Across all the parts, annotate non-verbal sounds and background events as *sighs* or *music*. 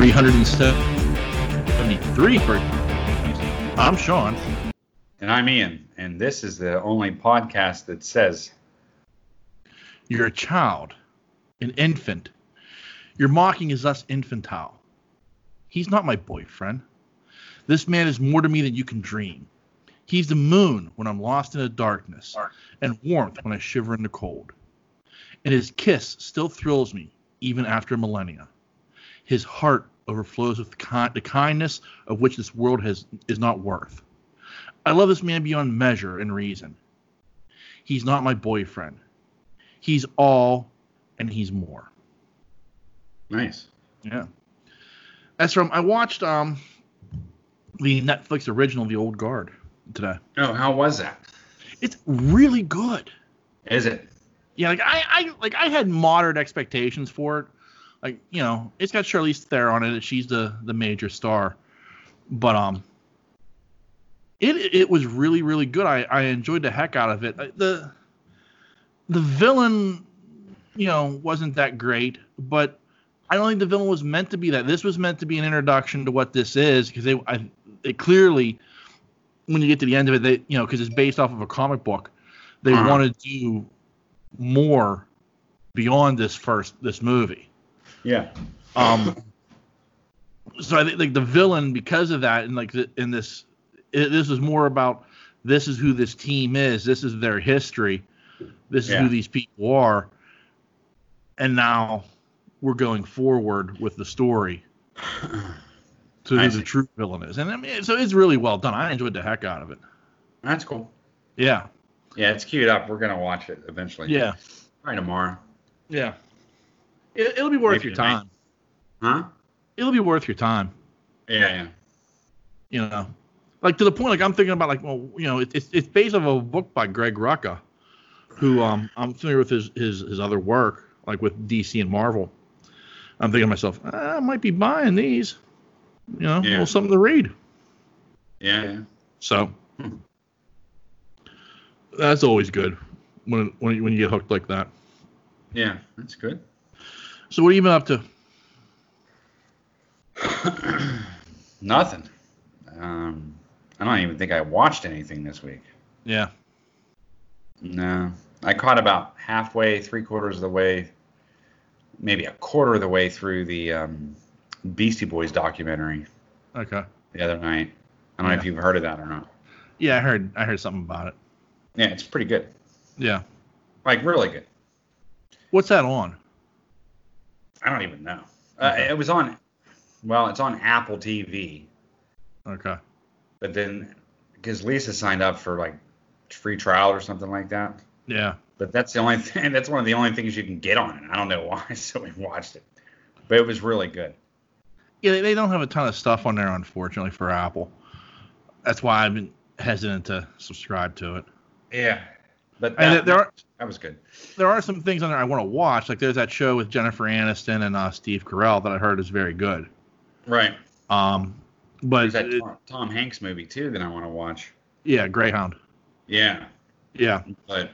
373 for I'm Sean. And I'm Ian, and this is the only podcast that says You're a child, an infant. Your mocking is thus infantile. He's not my boyfriend. This man is more to me than you can dream. He's the moon when I'm lost in the darkness, and warmth when I shiver in the cold. And his kiss still thrills me, even after millennia. His heart overflows with the kindness of which this world has is not worth. I love this man beyond measure and reason. He's not my boyfriend. He's all, and he's more. nice. Yeah. That's from I watched um the Netflix original The Old Guard today. Oh, how was that? It's really good. Is it? Yeah, like I, I like I had moderate expectations for it. Like, you know, it's got Charlize Theron in it. She's the the major star. But um it it was really, really good. I, I enjoyed the heck out of it. The the villain, you know, wasn't that great, but I don't think the villain was meant to be that. This was meant to be an introduction to what this is because they I, it clearly when you get to the end of it, they you know because it's based off of a comic book, they Uh-huh. want to do more beyond this first this movie. Yeah. Um, *laughs* so I think like the villain because of that and like the, in this it, this is more about this is who this team is, this is their history, this is who these people are, and now we're going forward with the story *sighs* to who the true villain is, and I mean so it's really well done. I enjoyed the heck out of it. That's cool. Yeah, Yeah, it's queued up. We're gonna watch it eventually. yeah, Right tomorrow. yeah. It, it'll be worth Maybe your tonight. time. Huh? It'll be worth your time. Yeah, yeah. you know, like to the point, like I'm thinking about, like, well, you know, it, it's it's based off of a book by Greg Rucka, who um I'm familiar with his his his other work, like with DC and Marvel. I'm thinking to myself, "Ah, I might be buying these, you know, a Yeah. little something to read. Yeah, yeah. So Hmm. that's always good when when you, when you get hooked like that. Yeah, that's good. So what have you been up to? *clears throat* Nothing. Um, I don't even think I watched anything this week. Yeah, No, I caught about halfway, three quarters of the way, maybe a quarter of the way through the um, Beastie Boys documentary okay, the other night. I don't know if you've heard of that or not. yeah, I heard I heard something about it. Yeah, it's pretty good. Yeah, Like really good. what's that on? I don't even know. Uh, it was on. Well, it's on Apple TV, Okay, but then because Lisa signed up for like free trial or something like that. yeah, But that's the only *laughs* thing. That's one of the only things you can get on it. I don't know why, *laughs* so we watched it. But it was really good. Yeah, they, they don't have a ton of stuff on there, unfortunately, for Apple. That's why I've been hesitant to subscribe to it. Yeah. But And that, there are that was good. there are some things on there I want to watch. Like there's that show with Jennifer Aniston and uh, Steve Carell that I heard is very good. Right. Um, but There's that Tom, Tom Hanks movie too that I want to watch. yeah, Greyhound. Yeah. Yeah, But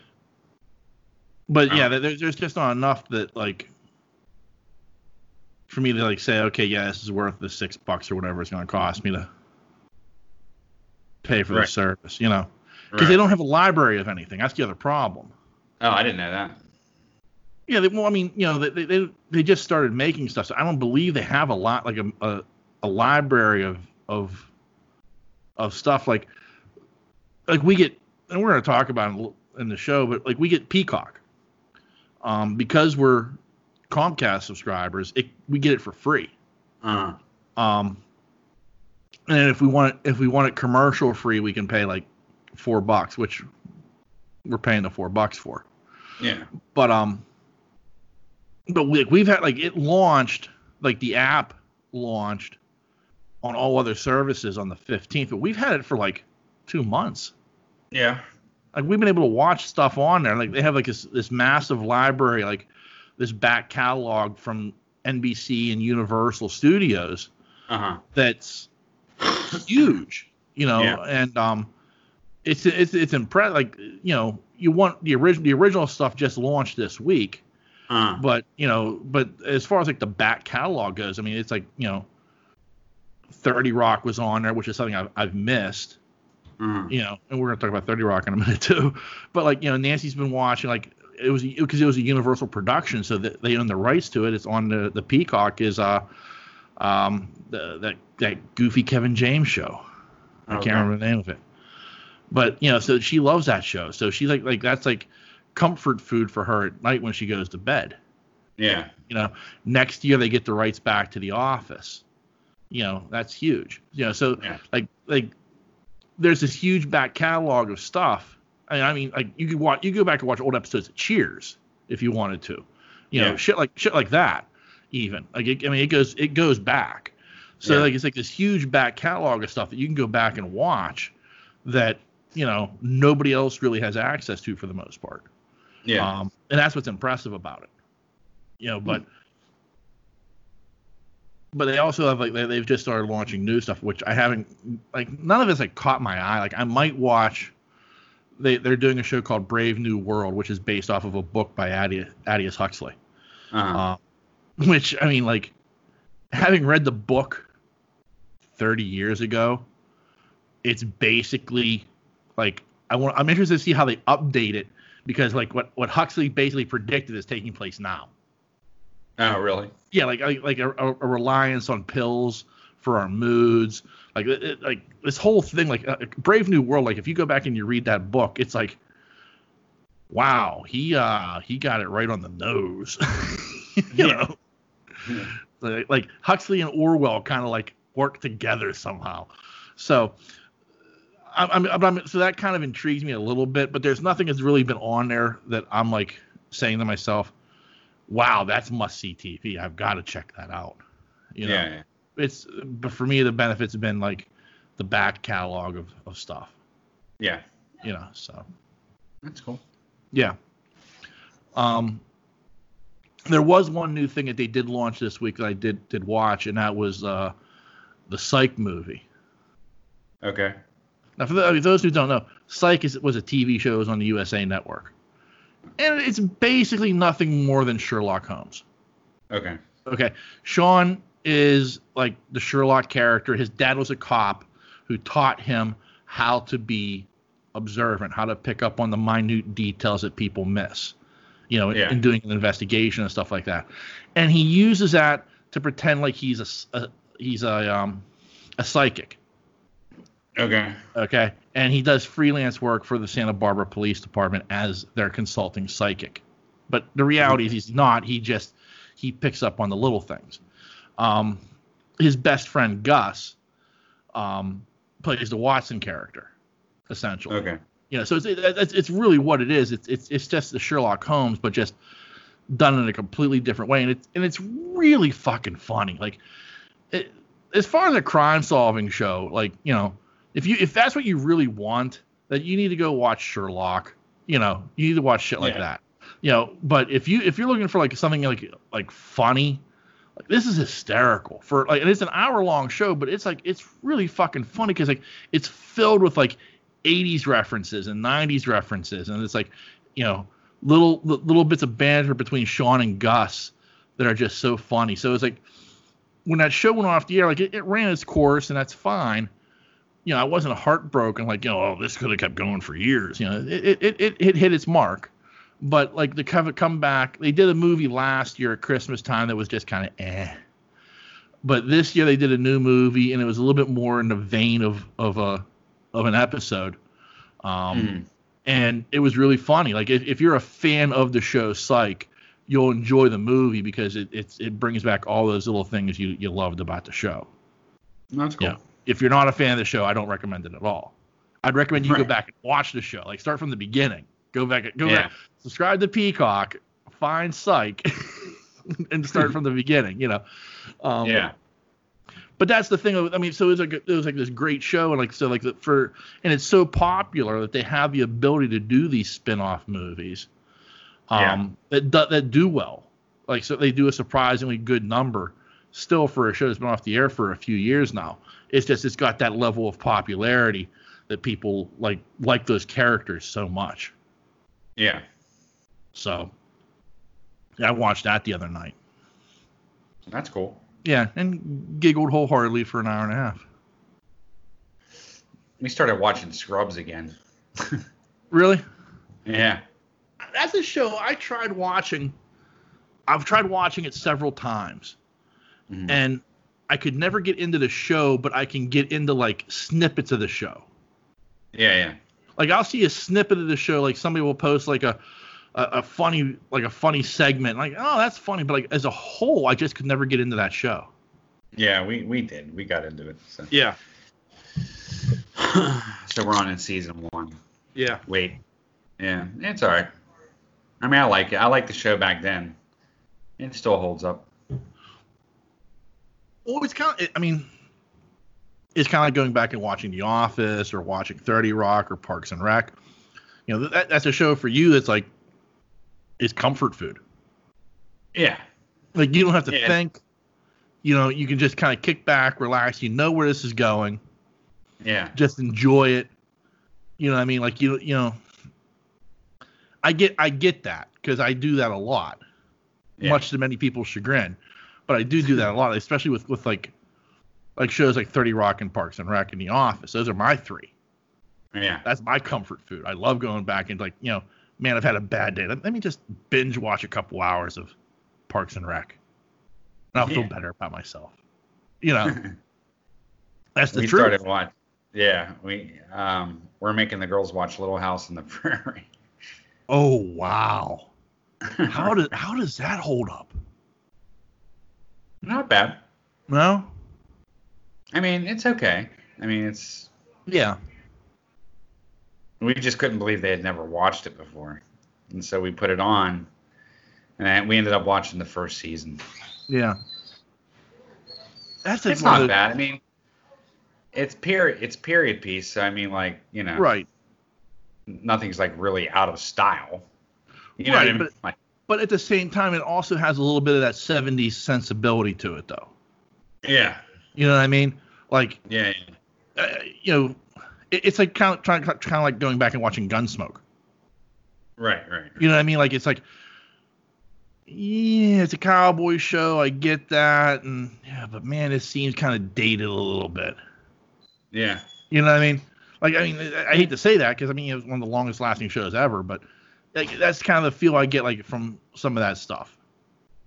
but yeah, Oh. there's there's just not enough that like for me to like say, okay, yeah, this is worth the six bucks or whatever it's going to cost me to pay for Right. the service. You know, because they don't have a library of anything. That's the other problem. Oh, I didn't know that. Yeah, they, well, I mean, you know, they, they they just started making stuff, so I don't believe they have a lot like a a, a library of of of stuff like like we get, and we're going to talk about it in the show, but like we get Peacock, um, because we're Comcast subscribers, it we get it for free. Uh, Um, and if we want it, if we want it commercial free, we can pay like four bucks, which we're paying the four bucks for. yeah. but um but we, we've had like it launched like the app launched on all other services on the 15th but we've had it for like two months Yeah. like we've been able to watch stuff on there like they have like this, this massive library like this back catalog from nbc and universal studios Uh huh. that's huge, you know, Yeah. and um, it's it's it's impressive. Like you know, you want the original the original stuff just launched this week, Uh, but you know, but as far as like the back catalog goes, I mean, it's like you know, 30 Rock was on there, which is something I've, I've missed. Mhm. You know, and we're gonna talk about 30 Rock in a *laughs* minute too. But like, you know, Nancy's been watching like it was because it was a Universal production, so that they own the rights to it. It's on the the Peacock is uh um the, that that goofy Kevin James show. I Okay. can't remember the name of it. But you know, so she loves that show. So she's like like that's like comfort food for her at night when she goes to bed. Yeah. You know, next year they get the rights back to The Office. You know, that's huge. You know, so Yeah. like like there's this huge back catalog of stuff. I mean, I mean, like you could watch, you could go back and watch old episodes of Cheers if you wanted to. You know, shit like shit like that. Even like it, I mean, it goes it goes back. So Yeah. like it's like this huge back catalog of stuff that you can go back and watch that you know nobody else really has access to for the most part. Yeah. Um, and that's what's impressive about it. You know, but but they also have like they, they've just started launching new stuff, which I haven't like none of it's like caught my eye. Like I might watch. They they're doing a show called Brave New World, which is based off of a book by Adi- Adius Huxley. uh-huh. Uh, which I mean, like having read the book 30 years ago, it's basically like I want. I'm interested to see how they update it because like what what Huxley basically predicted is taking place now. oh, really? Yeah, like like, like a, a, reliance on pills for our moods, like it, like this whole thing, like uh, Brave New World. Like if you go back and you read that book, it's like, wow, he uh he got it right on the nose. *laughs* you Yeah. know, like, like Huxley and Orwell kind of like work together somehow. So. I'm, I'm, I'm, so that kind of intrigues me a little bit, but there's nothing that's really been on there that I'm like saying to myself, "Wow, that's must see TV. I've got to check that out." You know, yeah. yeah. it's but for me the benefits have been like the back catalog of, of stuff. Yeah. You know, so That's cool. yeah. Um, there was one new thing that they did launch this week that I did did watch, and that was uh, the Psych movie. Okay. Now, for the, those who don't know, Psych is, was a TV show was on the USA Network, and it's basically nothing more than Sherlock Holmes. Okay. Okay, Sean is like the Sherlock character. His dad was a cop who taught him how to be observant, how to pick up on the minute details that people miss, you know, in- Yeah. in doing an investigation and stuff like that. And he uses that to pretend like he's a he's a um a psychic. Okay. Okay. And he does freelance work for the Santa Barbara Police Department as their consulting psychic. But the reality is he's not. He just he picks up on the little things. Um, his best friend Gus um, plays the Watson character, essentially. Okay. You know, so it's, it's it's really what it is. It's it's it's just the Sherlock Holmes, but just done in a completely different way, and it's and it's really fucking funny. Like, it, as far as a crime solving show, like you know, if you if that's what you really want, that you need to go watch Sherlock. You know, you need to watch shit like Yeah. that. You know, but if you if you're looking for like something like like funny, like this is hysterical for like and it's an hour long show, but it's like it's really fucking funny because like it's filled with like 80s references and 90s references, and it's like you know little little bits of banter between Sean and Gus that are just so funny. So it's like when that show went off the air, like it, it ran its course and that's fine. You know, I wasn't heartbroken like you know, oh, this could have kept going for years. You know, it it it, it hit its mark. But like the come come back, they did a movie last year at Christmas time that was just kind of eh. But this year they did a new movie and it was a little bit more in the vein of of a of an episode. Um, Mm. and it was really funny. Like if, if you're a fan of the show Psych, you'll enjoy the movie because it it's, it brings back all those little things you, you loved about the show. That's cool. Yeah. If you're not a fan of the show, I don't recommend it at all. I'd recommend you go back and watch the show. Like start from the beginning. Go back go Yeah. back subscribe to Peacock, find Psych *laughs* and start from the beginning, you know. Um, yeah. but that's the thing. I mean, so it was like it was like this great show, and like so like the, for and it's so popular that they have the ability to do these spin-off movies, um, that that do well. Like so, they do a surprisingly good number still for a show that's been off the air for a few years now. It's just it's got that level of popularity that people like like those characters so much. Yeah. So, yeah, I watched that the other night. That's cool. Yeah, and giggled wholeheartedly for an hour and a half. We started watching Scrubs again. *laughs* Really? Yeah. That's a show I tried watching. I've tried watching it several times, Mhm. and I could never get into the show, but I can get into like snippets of the show. Yeah, yeah. Like I'll see a snippet of the show, like somebody will post like a a, a funny like a funny segment, like oh that's funny, but like as a whole, I just could never get into that show. Yeah, we, we did. We got into it. So. Yeah. *sighs* so we're on in season one. Yeah. Wait. Yeah, it's all right. I mean, I like it. I like the show back then. It still holds up. Well, it's kind of, I mean, it's kind of like going back and watching The Office or watching 30 Rock or Parks and Rec. You know, that, that's a show for you that's like, is comfort food. Yeah. Like, you don't have to Yeah. think. You know, you can just kind of kick back, relax. You know where this is going. Yeah. Just enjoy it. You know what I mean? Like, you, you know, I get, I get that because I do that a lot. Yeah. much to many people's chagrin. But I do do that a lot, especially with with like like shows like 30 Rock and Parks and Rec and The Office. Those are my three. Yeah. That's my comfort food. I love going back and like you know, man, I've had a bad day. Let, let me just binge watch a couple hours of Parks and Rec, and I'll feel better about myself. You know, *laughs* that's the we truth. started watch. Yeah, we um we're making the girls watch Little House on the *laughs* Prairie. Oh wow, *laughs* how does how does that hold up? Not bad. No. I mean, it's okay. I mean, it's Yeah. we just couldn't believe they had never watched it before, and so we put it on, and we ended up watching the first season. Yeah. That's It's not the- bad. I mean, it's period. It's period piece. So I mean, like you know, Right. nothing's like really out of style. You know Right, what I mean? but- Like, but at the same time, it also has a little bit of that 70s sensibility to it, though. yeah, You know what I mean? Like, yeah, yeah. uh, you know, it, it's like kind of trying kind of like going back and watching Gunsmoke. right, right. You know what I mean? Like, it's like, yeah, it's a cowboy show. I get that, and yeah, but man, it seems kind of dated a little bit. Yeah, You know what I mean? Like, I mean, I I hate to say that because I mean it was one of the longest lasting shows ever, but like that's kind of the feel I get like from some of that stuff.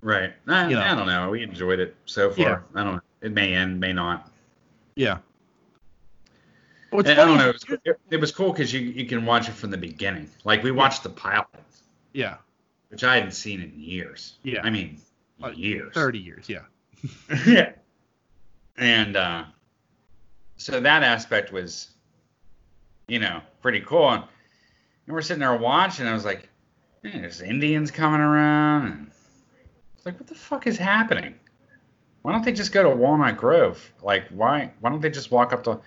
right. I, You know. I don't know. We enjoyed it so far. I don't know. It may end, may not. Yeah. And I don't know. It was, it, it was cool because you you can watch it from the beginning. Like we watched the pilot, yeah, which I hadn't seen in years. Yeah. I mean, Like, years. 30 years. Yeah. *laughs* yeah. And uh, so that aspect was, you know, pretty cool. And, and we're sitting there watching. And I was like, "Man, there's Indians coming around. And it's like, what the fuck is happening? Why don't they just go to Walnut Grove? Like, why? Why don't they just walk up to?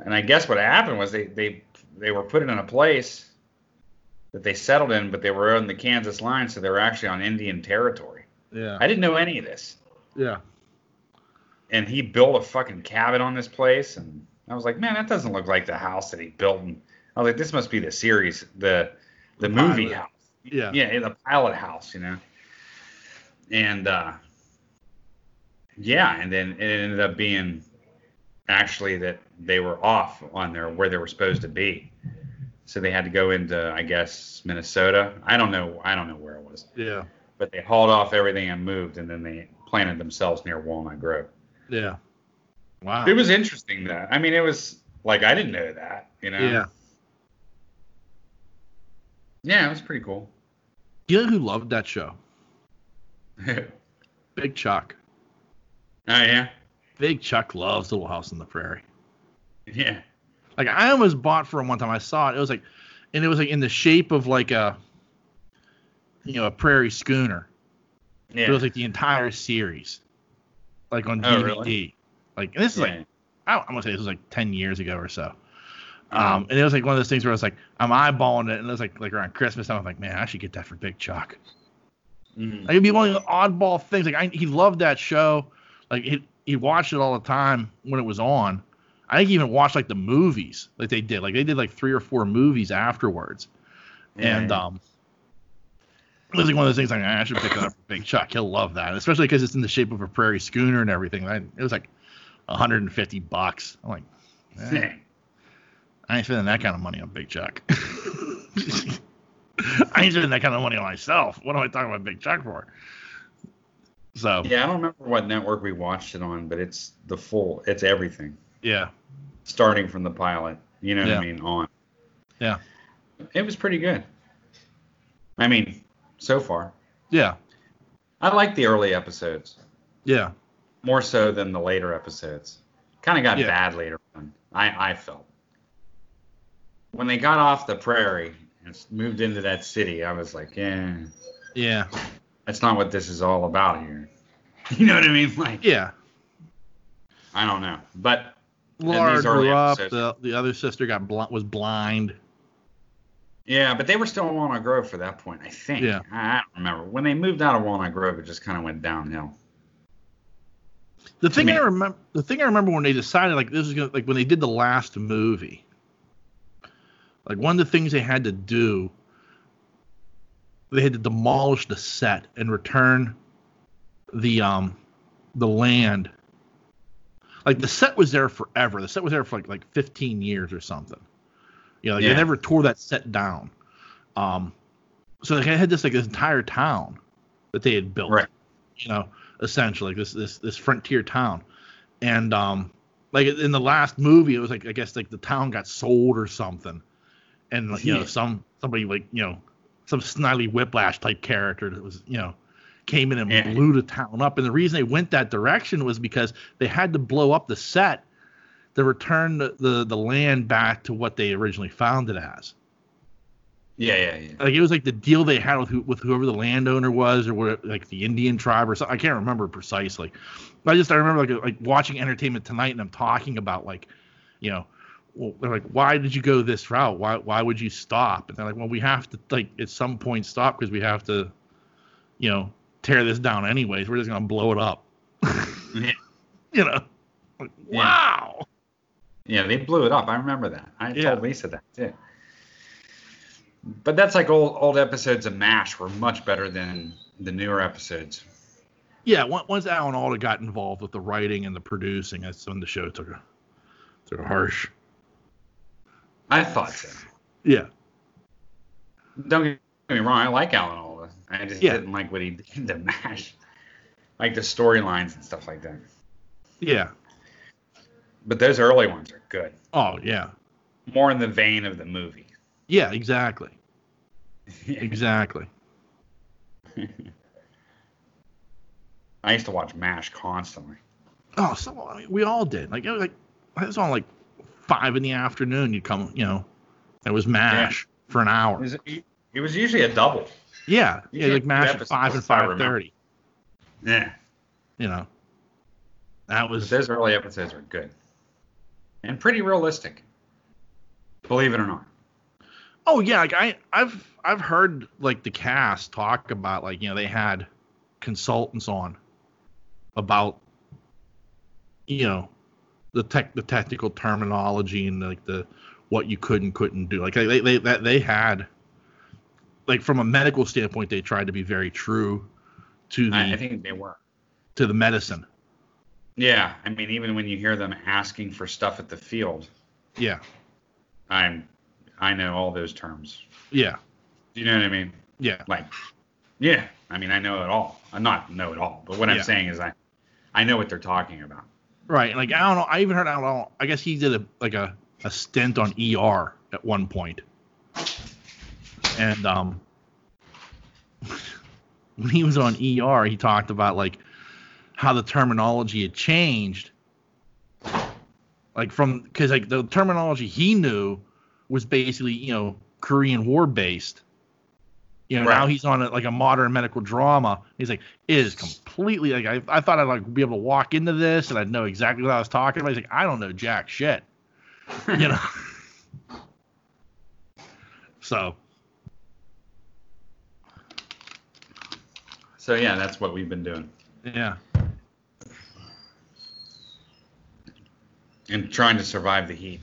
And I guess what happened was they they they were put in a place that they settled in, but they were on the Kansas line, so they were actually on Indian territory. Yeah. I didn't know any of this Yeah. and he built a fucking cabin on this place and I was like, man, that doesn't look like the house that he built. And I was like, this must be the series, the the, The movie pilot. house. Yeah. Yeah, the pilot house, you know. And uh yeah, and then it ended up being actually that they were off on their where they were supposed to be. So they had to go into I guess Minnesota. I don't know I don't know where it was. Yeah. But they hauled off everything and moved and then they planted themselves near Walnut Grove. Yeah. Wow. It was interesting that. I mean, it was like I didn't know that, you know. Yeah. Yeah, it was pretty cool. You know who loved that show? *laughs* Big Chuck. Oh yeah, Big Chuck loves Little House on the Prairie. yeah, Like I almost bought for him one time. I saw it. It was like, and it was like in the shape of like a, you know, a prairie schooner. yeah. It was like the entire series, like on Oh, DVD. really? Like this is like Yeah. I, I'm gonna say this was like ten years ago or so. Um, and it was like one of those things where I was like, I'm eyeballing it, and it was like like around Christmas time. I'm like, man, I should get that for Big Chuck. Mhm. Like it'd be one of the oddball things. Like I, he loved that show. Like he he watched it all the time when it was on. I think he even watched like the movies like they did. Like they did like three or four movies afterwards. Yeah, and um It was like one of those things like I should pick it up for Big Chuck. He'll love that, especially because it's in the shape of a prairie schooner and everything. It was like 150 bucks. I'm like, *laughs* eh, I ain't spending that kind of money on Big Chuck. *laughs* I ain't spending that kind of money on myself. What am I talking about Big Chuck for? So Yeah, I don't remember what network we watched it on, but it's the full. It's everything, yeah, starting from the pilot. You know what I mean? On. Yeah. It was pretty good. I mean, so far, yeah, I like the early episodes yeah, more so than the later episodes. Kind of got Yeah. bad later on. I I felt when they got off the prairie and moved into that city, I was like, yeah, yeah, that's not what this is all about here. *laughs* You know what I mean? Like, yeah. I don't know, but Laura grew up. The the other sister got bl- was blind. Yeah, but they were still in Walnut Grove for that point, I think. Yeah. I I don't remember. When they moved out of Walnut Grove, it just kind of went downhill. The thing I, mean- remember, the thing I remember when they decided like this is gonna like when they did the last movie, like one of the things they had to do, they had to demolish the set and return the um the land. Like the set was there forever. The set was there for like like 15 years or something. You know, like Yeah. they never tore that set down. Um, so they had this like this entire town that they had built Right. you know, essentially this this this frontier town. And um like in the last movie it was like I guess like the town got sold or something. And like, you know, some somebody like, you know, some snidely whiplash type character that was, you know, came in and Yeah. blew the town up. And the reason they went that direction was because they had to blow up the set to return the, the, the land back to what they originally found it as Yeah, yeah, yeah. like it was like the deal they had with who, with whoever the landowner was or what like the Indian tribe or something. I can't remember precisely. But I just I remember like like watching Entertainment Tonight and I'm talking about like, you know, well they're like why did you go this route? Why why would you stop? And they're like well we have to like at some point stop because we have to, you know, tear this down anyways. We're just gonna blow it up. Yeah. *laughs* You know, like, Yeah. wow. Yeah, they blew it up. I remember that. I Yeah. told Lisa that too. But that's like old old episodes of MASH were much better than the newer episodes. Yeah, once Alan Alda got involved with the writing and the producing, that's when the show took a took a harsh. I thought so. Yeah. Don't get me wrong, I like Alan Alda. I just Yeah. didn't like what he *laughs* did to MASH. Like the storylines and stuff like that. Yeah. But those early ones are good. Oh yeah. More in the vein of the movie. Yeah, exactly. *laughs* Exactly. I used to watch MASH constantly. Oh, so I mean, we all did. Like it was like it was on like five in the afternoon. You'd come, you know, it was mash for an It hour. was, it was usually a double. Yeah, You yeah, like mash at five and if I five remember. thirty. Yeah. You know, that But was those early episodes were good. And pretty realistic. Believe it or not. Oh yeah, like I I've I've heard like the cast talk about like you know they had consultants on about you know the tech the technical terminology and like the what you could and couldn't do. Like they they that they had like from a medical standpoint they tried to be very true to the I, I think they were. to the medicine. Yeah. I mean, even when you hear them asking for stuff at the field, Yeah. I'm I know all those terms. Yeah. Do you know what I mean? Yeah. Like, yeah. I mean, I know it all. I'm not know it all, but what I'm Yeah. saying is I I know what they're talking about. Right. Like I don't know. I even heard I don't know. I guess he did a like a, a stint on ER at one point. And um *laughs* when he was on ER, he talked about like how the terminology had changed. Like from because like the terminology he knew was basically, you know, Korean war based. You know, now he's on a, like a modern medical drama. He's like, it is completely like I, I thought I'd like be able to walk into this and I'd know exactly what I was talking about. He's like, I don't know jack shit. You know. *laughs* so So yeah, that's what we've been doing. yeah. And trying to survive the heat.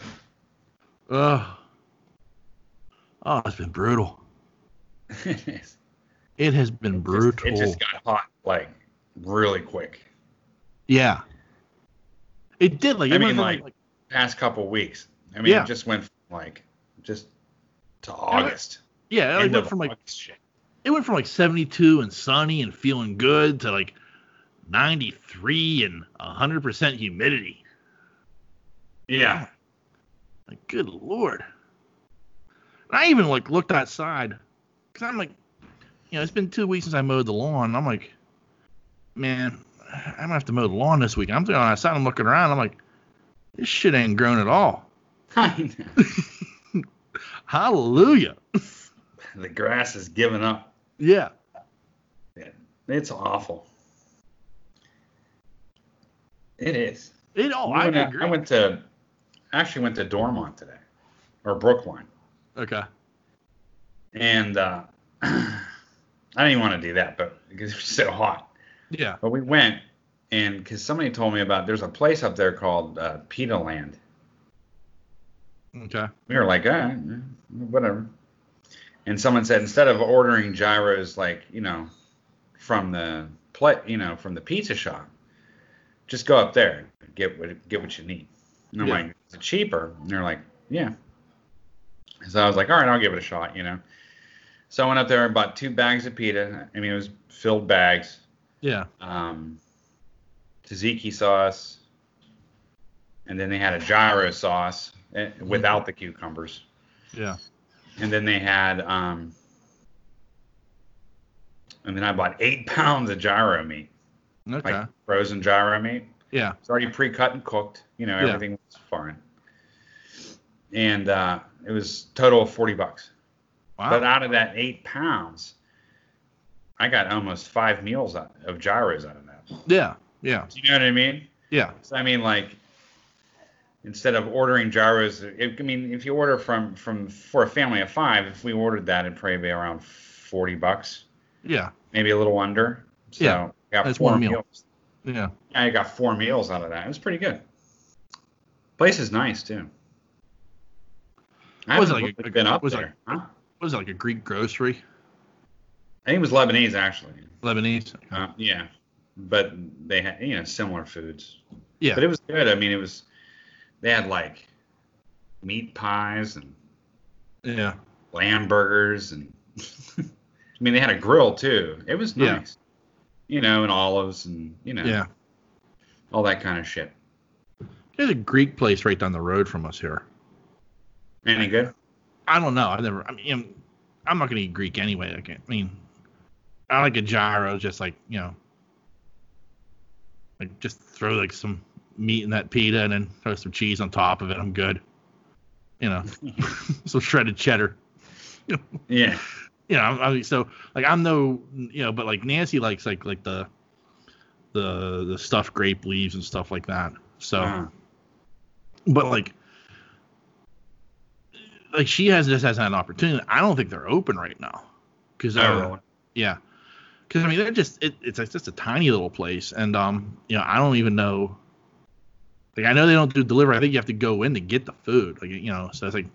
Ugh. Oh, it's been brutal. *laughs* It has been It just- brutal. It just got hot like really quick. yeah. It did like I mean, like- like Past couple weeks. I mean, Yeah. it just went from like just to August. yeah, it went from like shit. it went from like 72 and sunny and feeling good to like 93 and 100% humidity. Yeah. Like, good lord. And I even like looked outside because I'm like, you know, it's been two weeks since I mowed the lawn. I'm like, man, I'm gonna have to mow the lawn this week. I'm going outside. I'm looking around. I'm like, this shit ain't grown at all. *laughs* I know. *laughs* Hallelujah. *laughs* the grass is giving up. Yeah. It's awful. It is. It. all. I I went, agree. I went to actually went to Dormont today, or Brookline, okay. and uh, *clears throat* I didn't even want to do that, but because it was so hot. Yeah. But we went, and because somebody told me about there's a place up there called uh, Pitaland. Okay. We were like, ah, whatever. And someone said instead of ordering gyros like you know from the play, you know, from the pizza shop, just go up there and get what get what you need. And I'm Yeah. like, is it cheaper? And they're like, yeah. So I was like, all right, I'll give it a shot, you know. So I went up there and bought two bags of pita. I mean, it was filled bags. Yeah. Um, tzatziki sauce, and then they had a gyro sauce eh, without the cucumbers. Yeah. And then they had, um, and then I bought eight *laughs* pounds of gyro meat, Okay. like frozen gyro meat. yeah. It's already pre-cut and cooked. You know, Yeah. was fine. And uh, it was total of forty bucks. Wow. But out of that eight pounds, I got almost five meals out, of gyros out of that. yeah. Yeah. Do you know what I mean? Yeah. So I mean, like, instead of ordering gyros, it, I mean, if you order from from for a family of five, if we ordered that, it'd probably be around forty bucks, Yeah. maybe a little under. So Yeah, got that's four one meal. meals. Yeah. Yeah, I got four meals out of that. It was pretty good. Place is nice too. I Was it like a- been up was there. Huh? What was it like a Greek grocery? I think it was Lebanese actually. Lebanese. Uh, yeah, but they had you know similar foods. Yeah. But it was good. I mean, it was. They had like meat pies and Yeah. lamb burgers and. *laughs* I mean, they had a grill too. It was nice. Yeah. You know, and olives and you know Yeah. all that kind of shit. There's a Greek place right down the road from us here. Any good? I don't know. I've never. I mean, I'm not gonna eat Greek anyway. I, can't, I mean, I like a gyro, just like you know, like just throw like some meat in that pita and then throw some cheese on top of it. I'm good. You know, *laughs* *laughs* some shredded cheddar. Yeah. *laughs* You know, I mean, so like I'm no, you know, but like Nancy likes like like the the the stuffed grape leaves and stuff like that. So, Uh, but like like she has just has an opportunity. I don't think they're open right now because oh, really? yeah, because I mean they're just it, it's like just a tiny little place, and um you know I don't even know. Like I know they don't do delivery. I think you have to go in to get the food. Like you know, so it's like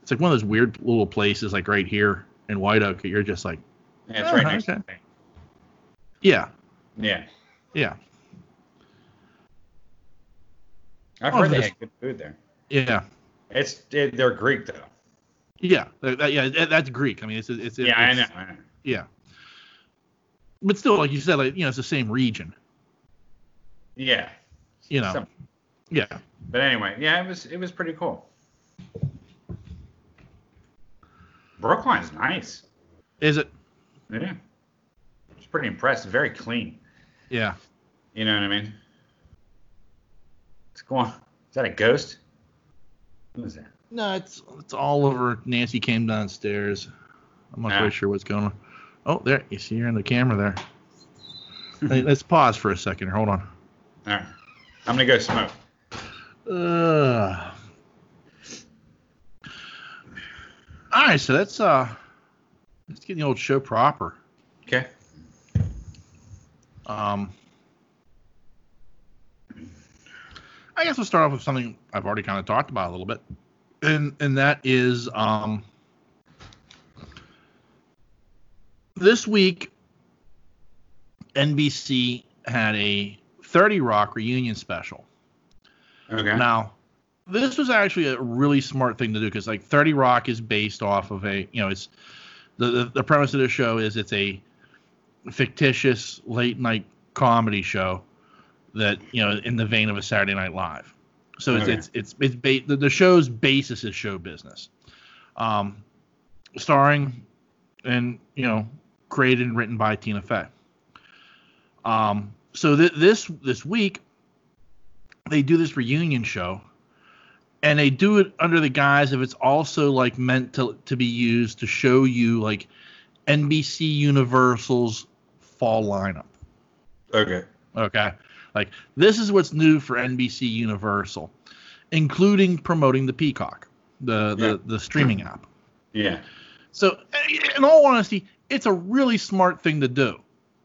it's like one of those weird little places like right here in White Oak. You're just like Yeah, it's Oh, right next to okay. yeah Yeah. yeah I've Oh, heard they had good food there. yeah It's it, they're Greek though. yeah that, yeah that- that's Greek. I mean it's it's, yeah, I it's- know. I know. yeah. But still, like you said, like you know, it's the same region. Yeah. You know, Some- yeah. But anyway, yeah, it was it was pretty cool. Brookline's nice. Is it? Yeah. It's pretty impressive. Very clean. Yeah. You know what I mean? It's going. Is that a ghost? What is that? No, it's it's all over. Nancy came downstairs. I'm not Ah. quite sure what's going on. Oh, there you see her in the camera there. *laughs* Hey, let's pause for a second. here. Hold on. All right. I'm gonna go smoke. Uh, all right, so that's uh, let's get the old show proper. Okay. Um, I guess we'll start off with something I've already kind of talked about a little bit, and and that is um, this week, NBC had a 30 Rock reunion special. Okay. Now, this was actually a really smart thing to do because like 30 Rock is based off of a, you know, it's the, the the premise of the show is it's a fictitious late night comedy show that you know in the vein of a Saturday Night Live. So it's Okay. it's it's, it's ba- the, the show's basis is show business, um, starring and you know created and written by Tina Fey. Um, so th- this this week they do this reunion show and they do it under the guise of it's also like meant to to be used to show you like NBC Universal's fall lineup. Okay. Okay. Like this is what's new for NBC Universal, including promoting the Peacock, the the, Yeah. the streaming app. Yeah. So, in all honesty, it's a really smart thing to do,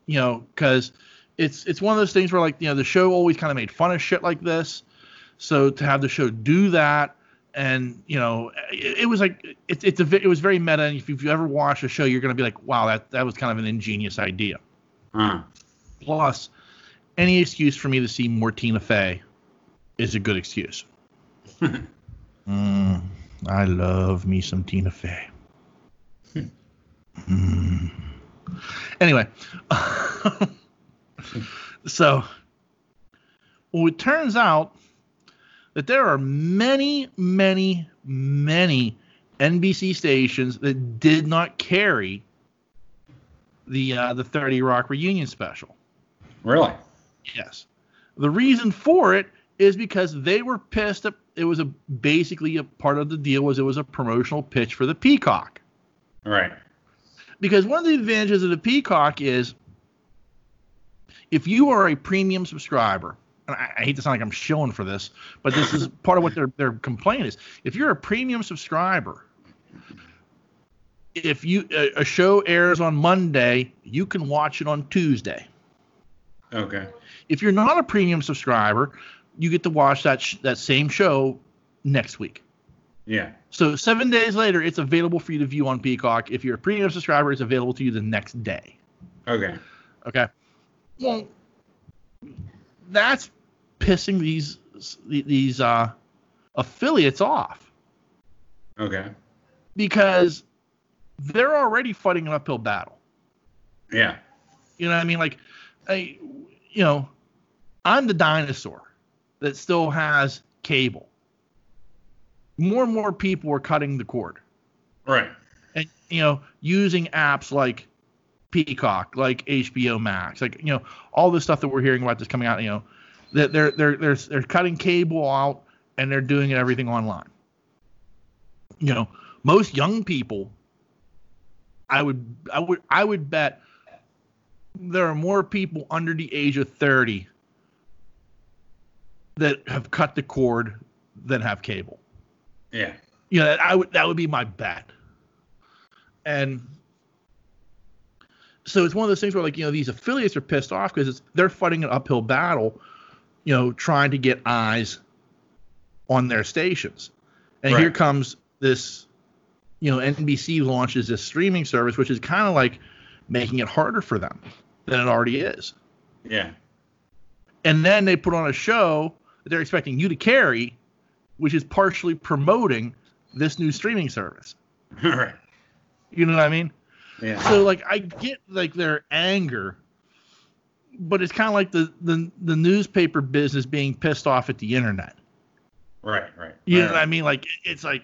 you know, because it's it's one of those things where like you know the show always kind of made fun of shit like this, so to have the show do that, and you know, it, it was like it's it's a it was very meta. And if you've ever watched a show, you're gonna be like, wow, that that was kind of an ingenious idea. Uh, Plus, any excuse for me to see more Tina Fey is a good excuse. *laughs* Mm, I love me some Tina Fey. Mm. Anyway, *laughs* so well, it turns out that there are many, many, many NBC stations that did not carry the uh, the 30 Rock reunion special. really? Yes. The reason for it is because they were pissed. At, it was a basically a part of the deal was it was a promotional pitch for the Peacock. Right. Because one of the advantages of the Peacock is if you are a premium subscriber, and I, I hate to sound like I'm shilling for this, but this is *laughs* part of what their their complaint is. If you're a premium subscriber, if you a, a show airs on Monday, you can watch it on Tuesday. Okay. If you're not a premium subscriber, you get to watch that sh- that same show next week. Yeah. So seven days later, it's available for you to view on Peacock. If you're a premium subscriber, it's available to you the next day. Okay. Okay. Well, that's pissing these these uh, affiliates off Okay. because they're already fighting an uphill battle. Yeah. You know what I mean? Like, I, you know, I'm the dinosaur that still has cable. More and more people are cutting the cord Right. and, you know, using apps like Peacock, like HBO Max, like, you know, all the stuff that we're hearing about that's coming out, you know, that they're, they're, they're, they're cutting cable out and they're doing everything online. You know, most young people, I would, I would, I would bet there are more people under the age of 30 that have cut the cord than have cable. Yeah. You know, I would that would be my bet. And so it's one of those things where like, you know, these affiliates are pissed off because they're fighting an uphill battle, you know, trying to get eyes on their stations. And here comes this, you know, NBC launches this streaming service, which is kind of like making it harder for them than it already is. Yeah. And then they put on a show that they're expecting you to carry, which is partially promoting this new streaming service. *laughs* right. You know what I mean? Yeah. So like I get like their anger, but it's kind of like the, the the newspaper business being pissed off at the internet. Right. Right. You know what I mean? Like it's like,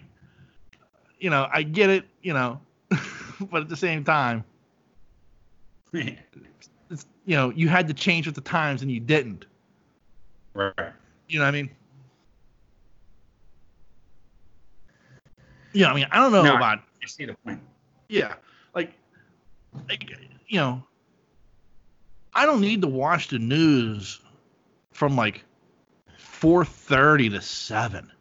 you know, I get it, you know, *laughs* but at the same time, *laughs* it's you know, you had to change with the times and you didn't. right. You know what I mean? Yeah, I mean, I don't know No, about I see the point. yeah, like, like, you know, I don't need to watch the news from like 4:30 to 7.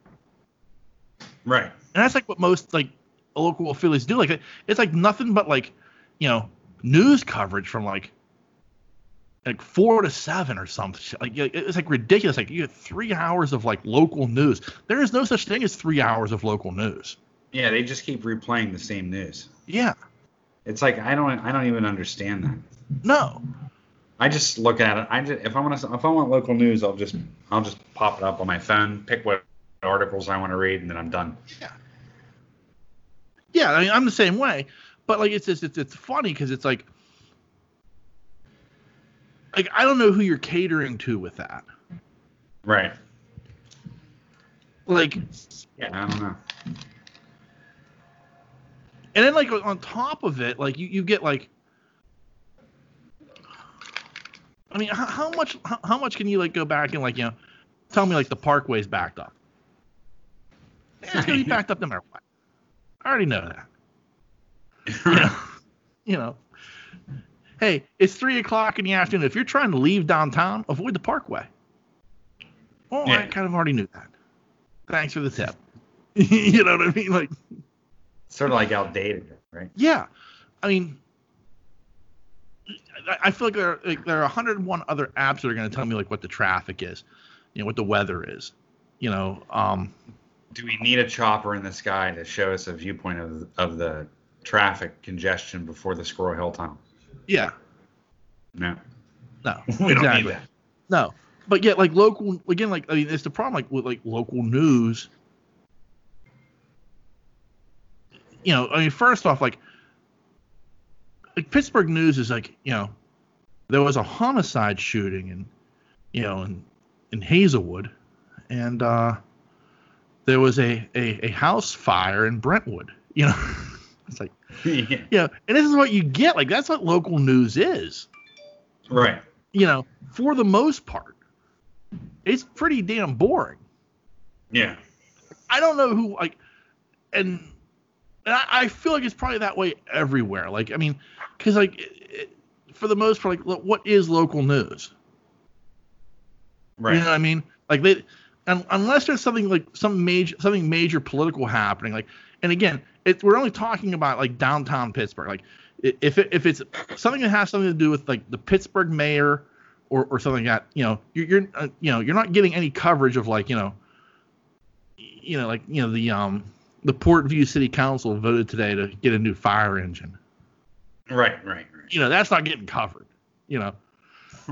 Right. And that's like what most like local affiliates do. Like it's like nothing but like, you know, news coverage from like like four to seven or something. Like it's like ridiculous. Like you get three hours of like local news. There is no such thing as three hours of local news. Yeah. They just keep replaying the same news. Yeah. It's like I don't I don't even understand that. No. I just look at it. I just, if I want to if I want local news, I'll just I'll just pop it up on my phone, pick what articles I want to read, and then I'm done. Yeah. Yeah, I mean, I'm the same way, but like it's just it's it's funny because it's like like I don't know who you're catering to with that. Right. Like, Yeah, I don't know. And then like on top of it, like you you get like. I mean, how, how much how, how much can you like go back and like you know, tell me like the parkway's backed up? It's gonna be backed up no matter what. I already know that. *laughs* You know, you know. Hey, it's three o'clock in the afternoon. If you're trying to leave downtown, avoid the parkway. Oh, I kind of already knew that. Thanks for the tip. *laughs* you know what I mean? Like, sort of like outdated, right? yeah. I mean, I, feel like there, are, like there are 101 other apps that are going to tell me like what the traffic is, you know, what the weather is, you know. Um, Do we need a chopper in the sky to show us a viewpoint of of the traffic congestion before the Squirrel Hill Tunnel? yeah. No, No. *laughs* we don't exactly. need that. No, but yet like local again, like I mean, it's the problem like with like local news. You know, I mean, first off, like, like Pittsburgh news is like, you know, there was a homicide shooting in, you know, in in Hazelwood, and uh, there was a, a a house fire in Brentwood. You know, *laughs* it's like, *laughs* yeah. yeah, and this is what you get. Like that's what local news is Right. you know, for the most part, it's pretty damn boring. Yeah. I don't know who like, and, and I, I feel like it's probably that way everywhere. Like, I mean, because like, it, it- for the most part, like, what is local news? Right. You know what I mean? Like they, un, unless there's something like some major something major political happening. Like, and again, it, we're only talking about like downtown Pittsburgh. Like, if it, if it's something that has something to do with like the Pittsburgh mayor or, or something like that, you know, you're, you're uh, you know you're not getting any coverage of like you know, you know like you know the um the Port Vue City Council voted today to get a new fire engine. Right. Right. Right. You know, that's not getting covered. You know,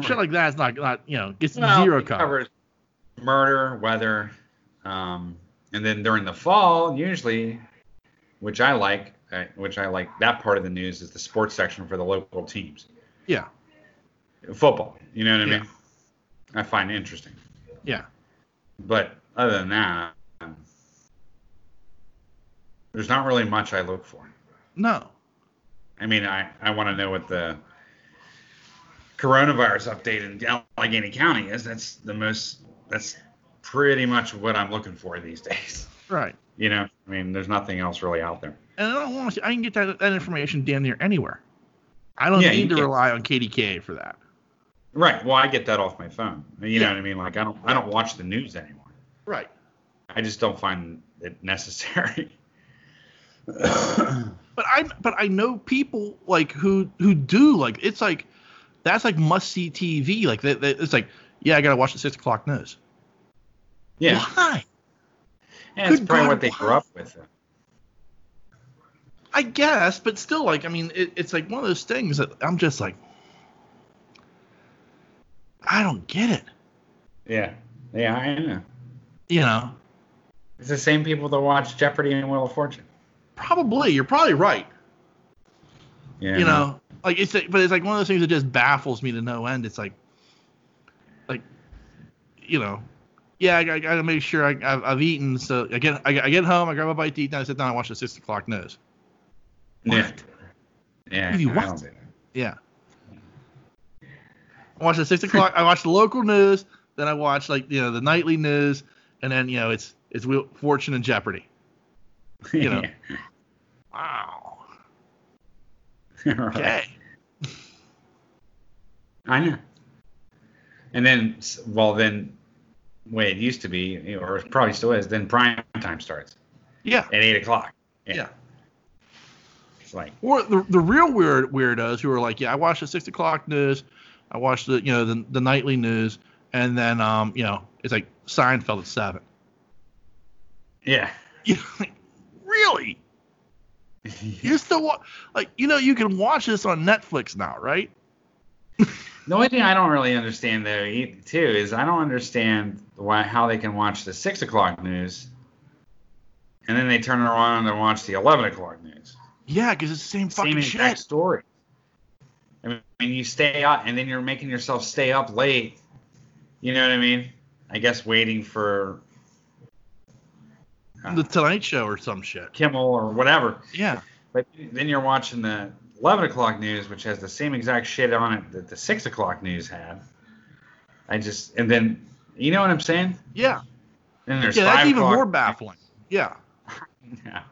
shit like that's not not you know gets Well, zero covers murder, weather, um, and then during the fall, usually, which I like, uh, which I like that part of the news is the sports section for the local teams, Yeah, football. You know what I Yeah. mean? I find it interesting, yeah. but other than that, there's not really much I look for. No. I mean, I, I want to know what the coronavirus update in Allegheny County is. That's the most. That's pretty much what I'm looking for these *laughs* days. Right. You know, I mean, there's nothing else really out there. And I don't want to. I can get that, that information damn near anywhere. I don't Yeah, need to can. rely on KDKA for that. Right. Well, I get that off my phone. You Yeah. know what I mean? Like I don't I don't watch the news anymore. Right. I just don't find it necessary. *laughs* *coughs* But I but I know people like who who do like it's like that's like must see TV. Like that, that- it's like yeah, I gotta watch the six o'clock news. yeah. Why? yeah it's probably God, what they why? grew up with. I guess, but still, like I mean, it, it's like one of those things that I'm just like, I don't get it. Yeah. Yeah, I know. You know, It's the same people that watch Jeopardy and Wheel of Fortune. Probably you're probably right. Yeah. you know like it's but it's like one of those things that just baffles me to no end it's like like you know yeah i, I gotta make sure I, I've, I've eaten so I get, I, I get home i grab a bite to eat and i sit down and watch the six o'clock news Yeah. What? Yeah. You I do that. yeah i watch the six *laughs* o'clock i watch the local news then i watch like you know the nightly news and then you know it's it's fortune and jeopardy *laughs* You know. Yeah. *laughs* wow *laughs* Right. okay I know. And then, well, then, way it used to be, or it probably still is, then prime time starts yeah at eight o'clock. yeah It's like, Or the, the real weird weirdos who are like, yeah, I watch the six o'clock news, I watch the you know the, the nightly news, and then um you know it's like Seinfeld at seven. yeah, You know, like, really? *laughs* You're still wa- like you know you can watch this on Netflix now, right? The only thing I don't really understand e- too is I don't understand why how they can watch the six o'clock news, and then they turn around and watch the eleven o'clock news. Yeah, because it's the same fucking Same exact shit. story. I mean, you stay up, and then you're making yourself stay up late. You know what I mean? I guess waiting for Uh, the Tonight Show or some shit. Kimmel or whatever. Yeah. But then you're watching the 11 o'clock news, which has the same exact shit on it that the 6 o'clock news had. I just, and then, you know what I'm saying? Yeah. Then there's Yeah, that's 5 even more baffling. Yeah. *laughs* Yeah.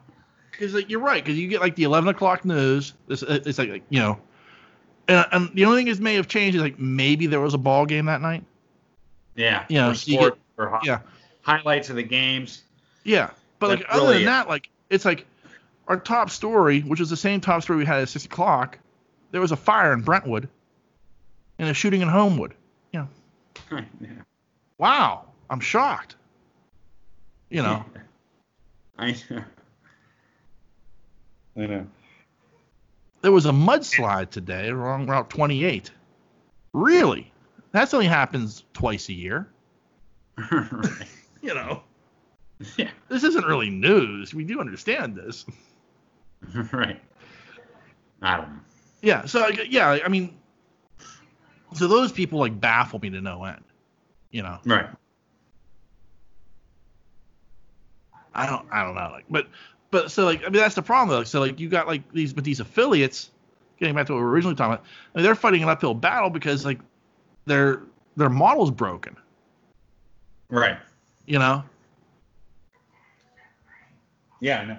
Because like, you're right, because you get like the 11 o'clock news. It's, it's like, like you know, and, and the only thing that may have changed is like maybe there was a ball game that night. Yeah. Yeah, Or so you sport, or hi- Yeah. highlights of the games. Yeah. But like other really than it. that, like it's like our top story, which is the same top story we had at six o'clock. There was a fire in Brentwood, and a shooting in Homewood. *laughs* yeah. Wow, I'm shocked. You know, *laughs* I know. I know. there was a mudslide today along Route 28. Really? That's only happens twice a year. *laughs* You know, *laughs* Yeah. this isn't really news. We do understand this. *laughs* right. I don't know. Yeah. So yeah, I mean, so those people like baffle me to no end. You know, Right. I don't, I don't know. Like, but, but so like, I mean, that's the problem though. So like, you got like these, but these affiliates, getting back to what we were originally talking about, I mean, they're fighting an uphill battle because like their their model's broken. Right. You know. Yeah, I know.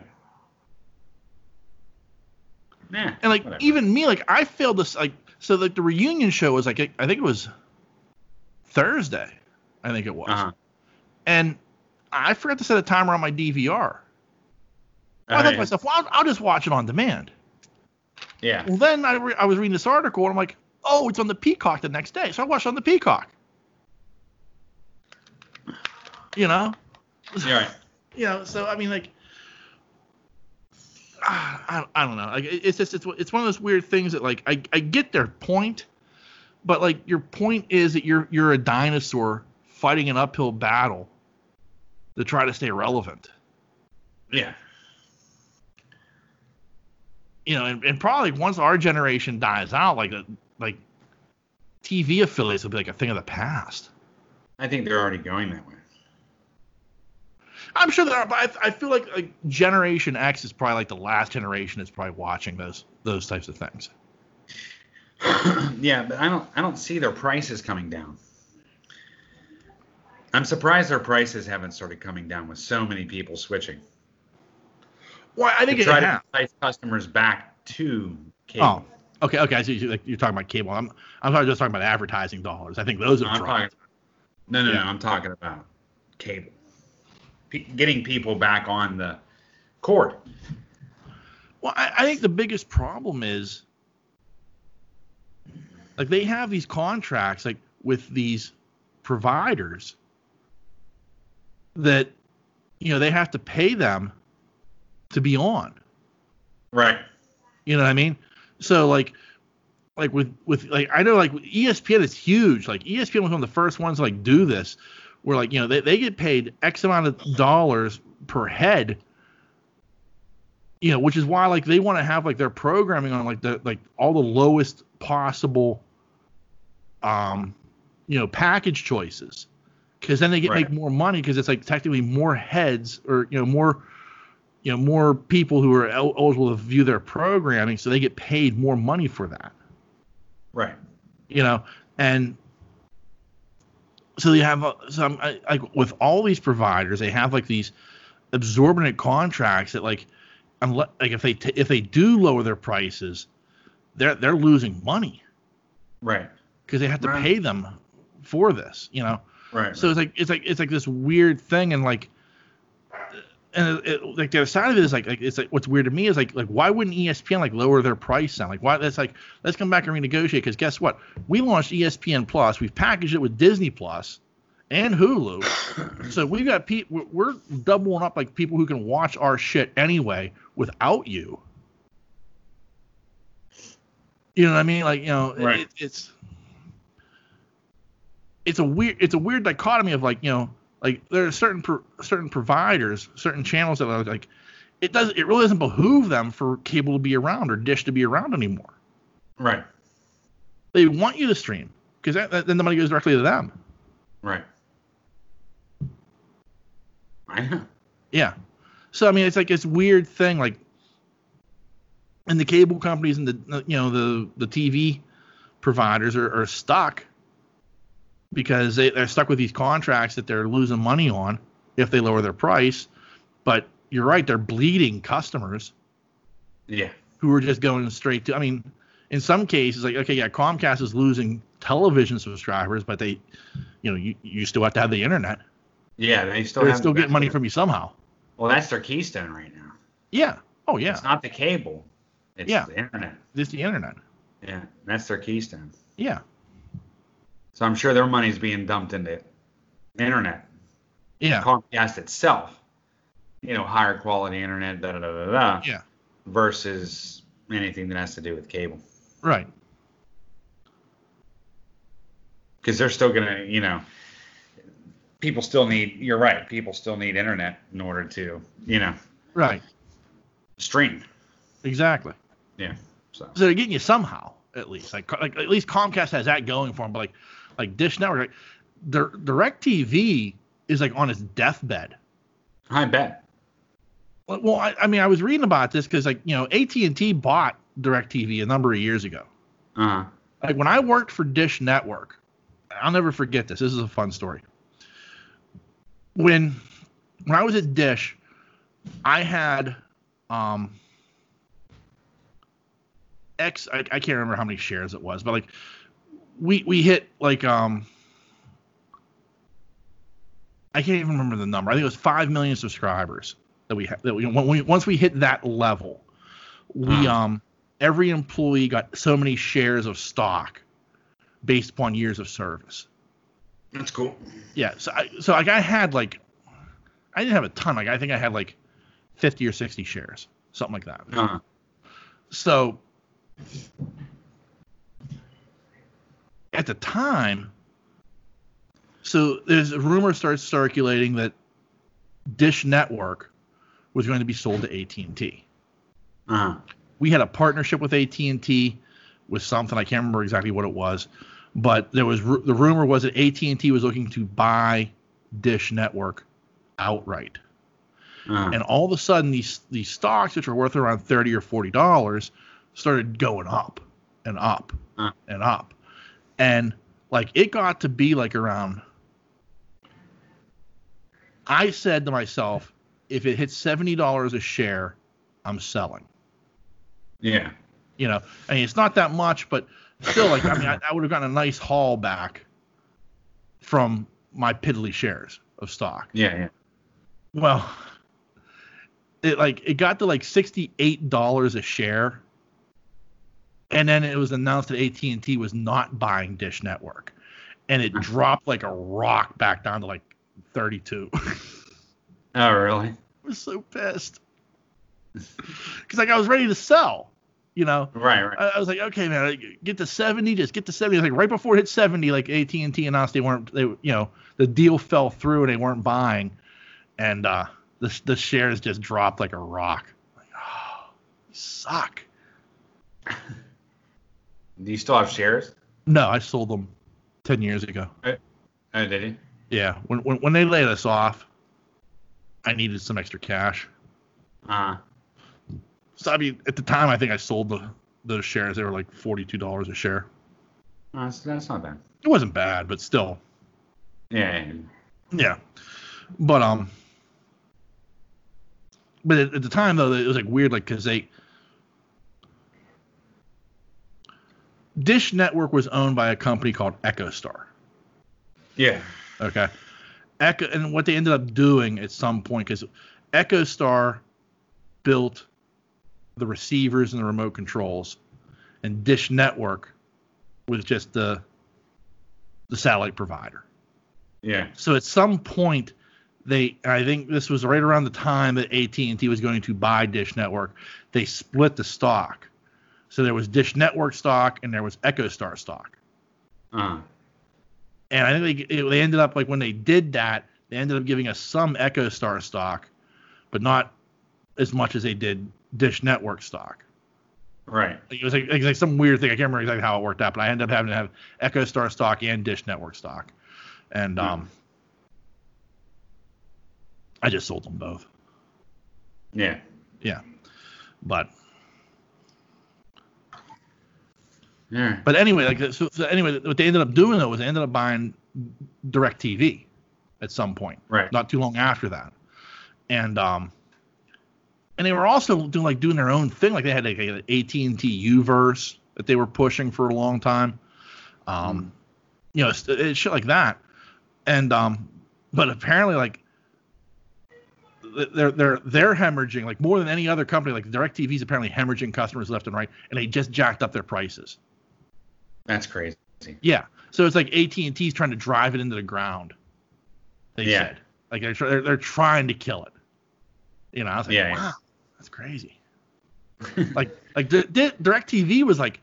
Nah, And like whatever. even me, like I failed this. Like so, like the reunion show was like I think it was Thursday, I think it was, Uh-huh. and I forgot to set a timer on my DVR. I Uh, thought to myself, well, I'll, I'll just watch it on demand. yeah. Well, then I, re- I was reading this article and I'm like, oh, it's on the Peacock the next day, so I watched it on the Peacock. You know, You're right. *laughs* you know. So I mean, like, I, I don't know. Like, it's just it's it's one of those weird things that like I I get their point, but like your point is that you're you're a dinosaur fighting an uphill battle to try to stay relevant. Yeah. you know, and, and probably once our generation dies out, like uh, like TV affiliates will be like a thing of the past. I think they're already going that way. I'm sure there are, but I, I feel like like Generation X is probably like the last generation that's probably watching those those types of things. *clears throat* yeah, but I don't I don't see their prices coming down. I'm surprised their prices haven't started coming down with so many people switching. Well, I think to it try to entice customers back to cable. Oh, okay, okay. I see. you- Like you're talking about cable. I'm I'm probably just talking about advertising dollars. I think those are. I'm dropped. talking, no, no, Yeah. no. I'm talking about cable. Getting people back on the cord. Well, I, I think the biggest problem is like they have these contracts like with these providers that you know they have to pay them to be on. Right. You know what I mean? So like like with with like I know like ESPN is huge. Like ESPN was one of the first ones to like do this where like you know they, they get paid X amount of dollars per head. You know, which is why like they want to have like their programming on like the like all the lowest possible um you know package choices because then they get Right. make more money because it's like technically more heads or you know more you know more people who are el- eligible to view their programming so they get paid more money for that Right. you know and so you have uh, some I- like with all these providers they have like these absorbent contracts that like unless like if they t- if they do lower their prices they're they're losing money Right. because they have to Right. pay them for this you know Right. so it's like it's like it's like this weird thing, and like, and it, it, like the other side of it is like, like it's like what's weird to me is like like why wouldn't ESPN like lower their price down? Like why that's like let's come back and renegotiate because guess what? We launched ESPN Plus, we've packaged it with Disney Plus and Hulu, *coughs* so we've got people we're doubling up like people who can watch our shit anyway without you. You know what I mean? Like you know, Right. it, it's it's a weird it's a weird dichotomy of like you know like there are certain pro, certain providers, certain channels that are like it does it really doesn't behoove them for cable to be around or dish to be around anymore. Right. They want you to stream because that, that, then the money goes directly to them. Right. I know. Yeah. So I mean, it's like this weird thing, like, and the cable companies and the you know the the TV providers are, are stuck because they, they're stuck with these contracts that they're losing money on if they lower their price. But you're right, they're bleeding customers Yeah. who are just going straight to. I mean, in some cases, like okay, yeah, Comcast is losing television subscribers, but they, you know, you, you still have to have the internet. Yeah. They still They're still getting money from you somehow. Well, that's their keystone right now. Yeah. Oh yeah. It's not the cable. It's Yeah. the internet. It's the internet. Yeah. That's their keystone. Yeah. So I'm sure their money's being dumped into internet. Yeah. Comcast itself. You know, higher quality internet, da da da da da. Yeah. Versus anything that has to do with cable. Right. Because they're still gonna, you know, people still need. You're right. People still need internet in order to, you know, Right. stream. Exactly. Yeah. So. So they're getting you somehow, at least. Like, like at least Comcast has that going for them. But like, like Dish Network, like, Dir- DirecTV is like on its deathbed. I bet. Well, I, I mean, I was reading about this because like you know AT and T bought DirecTV a number of years ago. Uh huh. Like when I worked for Dish Network, I'll never forget this. This is a fun story. When when I was at Dish, I had um X I, I can't remember how many shares it was, but like we we hit like um I can't even remember the number. I think it was five million subscribers that we had. That we, when we once we hit that level, we Hmm. um every employee got so many shares of stock based upon years of service. That's cool. Yeah, so I, so like I had like I didn't have a ton. Like I think I had like fifty or sixty shares, something like that. Uh huh. So at the time, so there's a rumor starts circulating that Dish Network was going to be sold to AT&T. Uh huh. We had a partnership with AT&T with something I can't remember exactly what it was, but there was the rumor was that AT&T was looking to buy Dish Network outright. Uh-huh. and all of a sudden these these stocks which were worth around 30 or 40 dollars started going up and up Huh. and up and like it got to be like around i said to myself if it hits $70 a share i'm selling Yeah. you know i mean it's not that much but still like i mean i, I would have gotten a nice haul back from my piddly shares of stock Yeah. Yeah. well, it like it got to like sixty eight dollars a share, and then it was announced that AT and T was not buying Dish Network, and it dropped like a rock back down to like thirty two. Oh, really? I was so pissed because like I was ready to sell, you know. Right. Right. I, I was like, okay, man, get to seventy, just get to seventy. Like right before it hit seventy, like AT and T announced they weren't, they you know, the deal fell through and they weren't buying, and uh, the the shares just dropped like a rock. Like, oh, you suck. *laughs* Do you still have shares? No, I sold them ten years ago. Oh, did you? Yeah, when when, when they laid us off, I needed some extra cash. Uh. So I mean, at the time, I think I sold the those shares. They were like forty two dollars a share. Oh, that's, that's not bad. It wasn't bad, but still, Yeah. yeah, Yeah, but um, but at, at the time though, it was like weird, like because they Dish Network was owned by a company called EchoStar. Yeah. Okay, Echo, and what they ended up doing at some point because EchoStar built the receivers and the remote controls, and Dish Network was just the the satellite provider. Yeah. So at some point, they I think this was right around the time that AT and T was going to buy Dish Network. They split the stock So there was Dish Network stock and there was EchoStar stock. Uh, And I think they, they ended up like when they did that, they ended up giving us some EchoStar stock, but not as much as they did Dish Network stock. right. It was like, it was like some weird thing. I can't remember exactly how it worked out, but I ended up having to have EchoStar stock and Dish Network stock, and um, I just sold them both. Yeah. Yeah. But Yeah. but anyway, like so, so anyway, what they ended up doing though was they ended up buying DirecTV at some point, Right. not too long after that, and um, and they were also doing like doing their own thing. Like they had like an AT and T Uverse that they were pushing for a long time. Um, you know, it's, it's shit like that. And um, but apparently like they're they're they're hemorrhaging like more than any other company. Like DirecTV is apparently hemorrhaging customers left and right, and they just jacked up their prices. That's crazy. Yeah, so it's like AT and T's trying to drive it into the ground. They Yeah. said like they're, they're they're trying to kill it. You know, I was like, Yeah, wow, yeah. that's crazy. *laughs* like like Di- Di- DirecTV was like,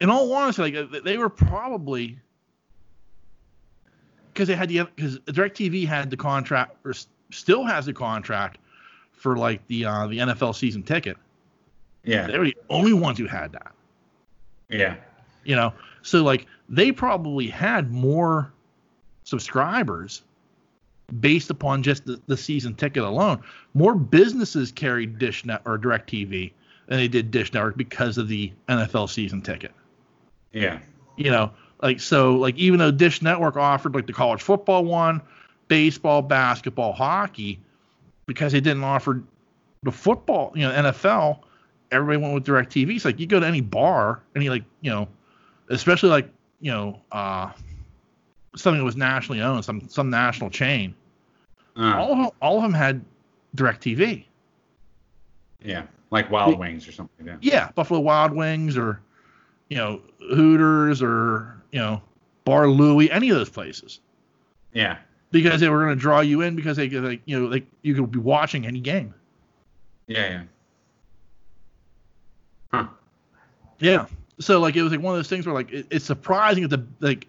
in all honesty, like they were probably because they had the because DirecTV had the contract or still has the contract for like the uh, the NFL season ticket. yeah. They were the only ones who had that. Yeah. You know, so like they probably had more subscribers based upon just the, the season ticket alone. More businesses carried Dish Net or DirecTV than they did Dish Network because of the NFL season ticket. Yeah. You know, like so like even though Dish Network offered like the college football one, baseball, basketball, hockey, because they didn't offer the football, you know, NFL, everybody went with DirecTV. It's like you go to any bar, any like, you know, especially like, you know, uh something that was nationally owned, some some national chain. Uh, All of them, all of them had DirecTV. yeah. Like Wild Wings or something like that. Yeah, Buffalo Wild Wings or you know Hooters or you know Bar Louie, any of those places, Yeah. because they were going to draw you in because they could, like you know like you could be watching any game. Yeah. Yeah. Huh. Yeah. So like it was like one of those things where like it, it's surprising that the like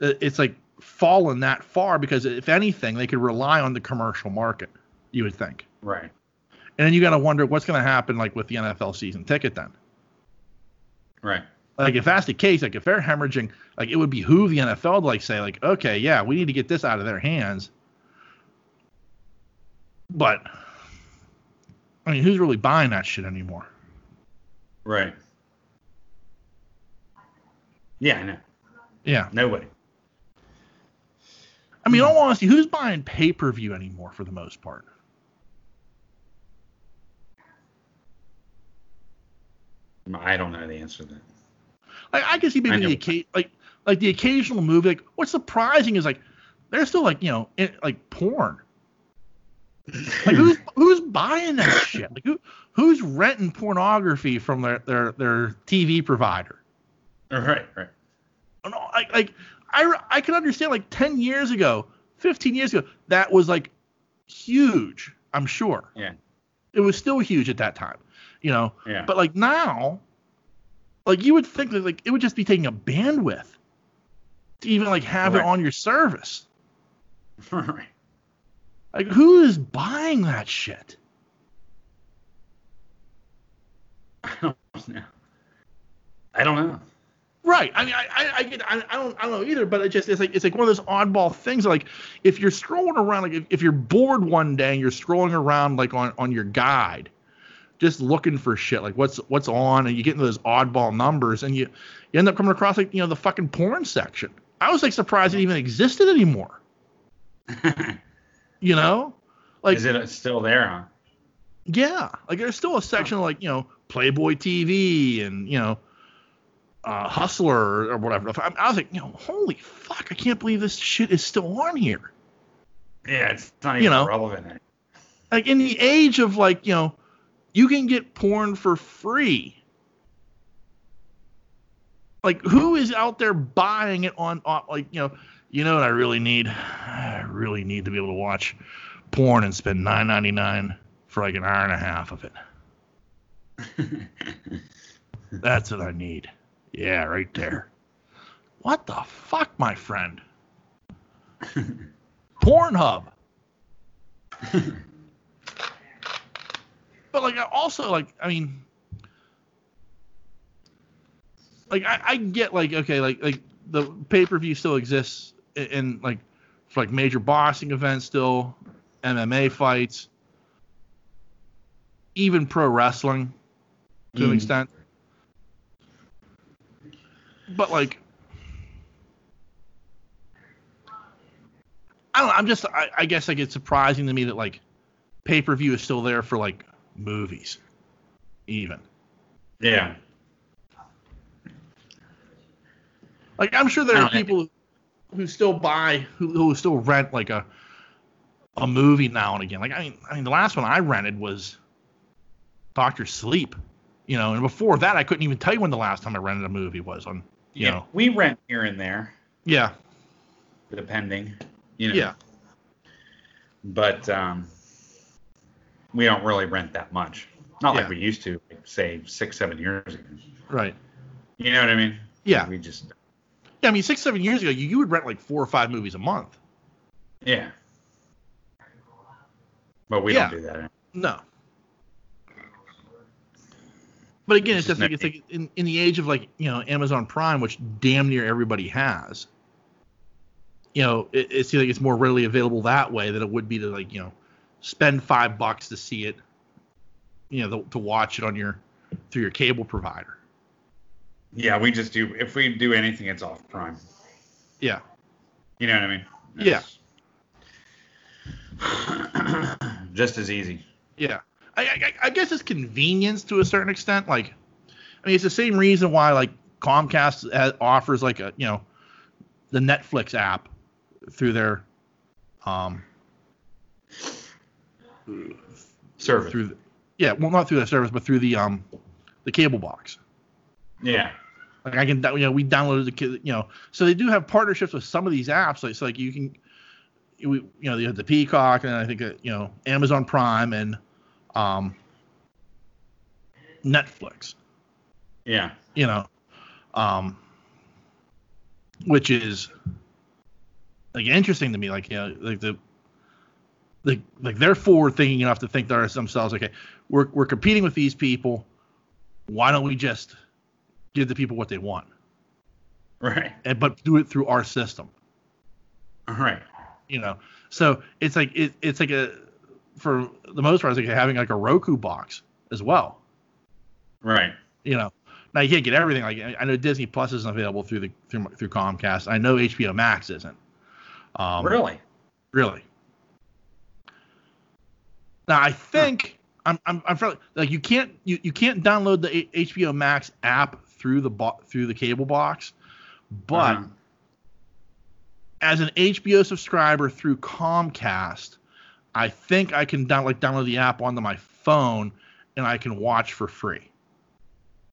it's like fallen that far because if anything they could rely on the commercial market, you would think. Right. And then you got to wonder what's going to happen like with the NFL season ticket then. Right. Like if that's the case, like if they're hemorrhaging, like it would behoove the NFL to like say like, okay, yeah, we need to get this out of their hands. But I mean, who's really buying that shit anymore? Right. Yeah, I know. Yeah. Nobody. I mean, all honesty, who's buying pay per view anymore for the most part? I don't know the answer to that. Like I can see maybe the occa- like like the occasional movie. Like what's surprising is like they're still like you know like porn. Like who's *laughs* who's buying that shit? Like who who's renting pornography from their their their TV provider? Right. Right. No, like like I I can understand like ten years ago, fifteen years ago, that was like huge. I'm sure. Yeah. It was still huge at that time, you know. Yeah. But like now, like you would think that like it would just be taking a bandwidth to even like have it on your service. *laughs* right. Like who is buying that shit? I don't know. I don't know. Right. I mean, I, I, I get, I, I don't, I don't know either. But it just, it's like, it's like one of those oddball things. Like, if you're scrolling around, like, if, if you're bored one day and you're scrolling around, like on, on your guide, just looking for shit, like what's, what's on, and you get into those oddball numbers, and you, you end up coming across like, you know, the fucking porn section. I was like surprised it even existed anymore. *laughs* You know, like, Is it still there, huh? yeah, like there's still a section like you know Playboy TV and you know uh, Hustler or whatever. I, I was like, you know, holy fuck, I can't believe this shit is still on here. Yeah, it's not You even know. relevant. Like in the age of like you know, you can get porn for free. Like who is out there buying it on, on like you know, you know what I really need? I really need to be able to watch porn and spend nine ninety nine for like an hour and a half of it. *laughs* That's what I need. Yeah, right there. What the fuck, my friend? *laughs* Pornhub. *laughs* but like, I also like, I mean, like I, I get like okay, like like the pay per view still exists in, like for like major boxing events still, MMA fights, even pro wrestling to an Mm. extent. But like, I don't know. I'm just, I, I guess like it's surprising to me that like pay per view is still there for like movies, even. yeah. Like I'm sure there are people who still buy, who, who still rent like a a movie now and again. Like I mean, I mean the last one I rented was Doctor Sleep, you know, and before that I couldn't even tell you when the last time I rented a movie was on, you yeah. know. We rent here and there, Yeah, depending. You know. yeah, But um, we don't really rent that much. Not Yeah. like we used to, like, say six, seven years ago. right. You know what I mean? Yeah. We just. Yeah, I mean six, seven years ago, you, you would rent like four or five movies a month. Yeah. But we Yeah. don't do that. anymore. No. But again, it's It's just like it's like in, in the age of like you know Amazon Prime, which damn near everybody has. You know, it, it seems like it's more readily available that way than it would be to like you know spend five bucks to see it. You know, to, to watch it on your through your cable provider. Yeah, we just do. If we do anything, it's off Prime. Yeah. You know what I mean? Yeah. *sighs* Just as easy. Yeah, I, I, I guess it's convenience to a certain extent. Like, I mean, it's the same reason why like Comcast has, offers like a you know the Netflix app through their um Service. through the, yeah well not through their service but through the um the cable box. Yeah. Like I can you know we downloaded the ki- you know so they do have partnerships with some of these apps like so like you can we you know you have the Peacock and I think uh, you know Amazon Prime and um Netflix. Yeah. you know, um, which is like interesting to me. Like, you know, like the, like, like they're forward thinking enough to think to themselves, okay, we're we're competing with these people. Why don't we just give the people what they want, Right. and but do it through our system? All right. You know, so it's like it, it's like a for the most part, it's like having like a Roku box as well. Right. you know now you can't get everything like i know disney plus isn't available through the through, through comcast i know hbo max isn't um really? really now i think i'm i'm, I'm fairly, like you can't you, you can't download the H- hbo max app through the bo- through the cable box but Uh-huh. as an hbo subscriber through comcast i think i can down, like download the app onto my phone and i can watch for free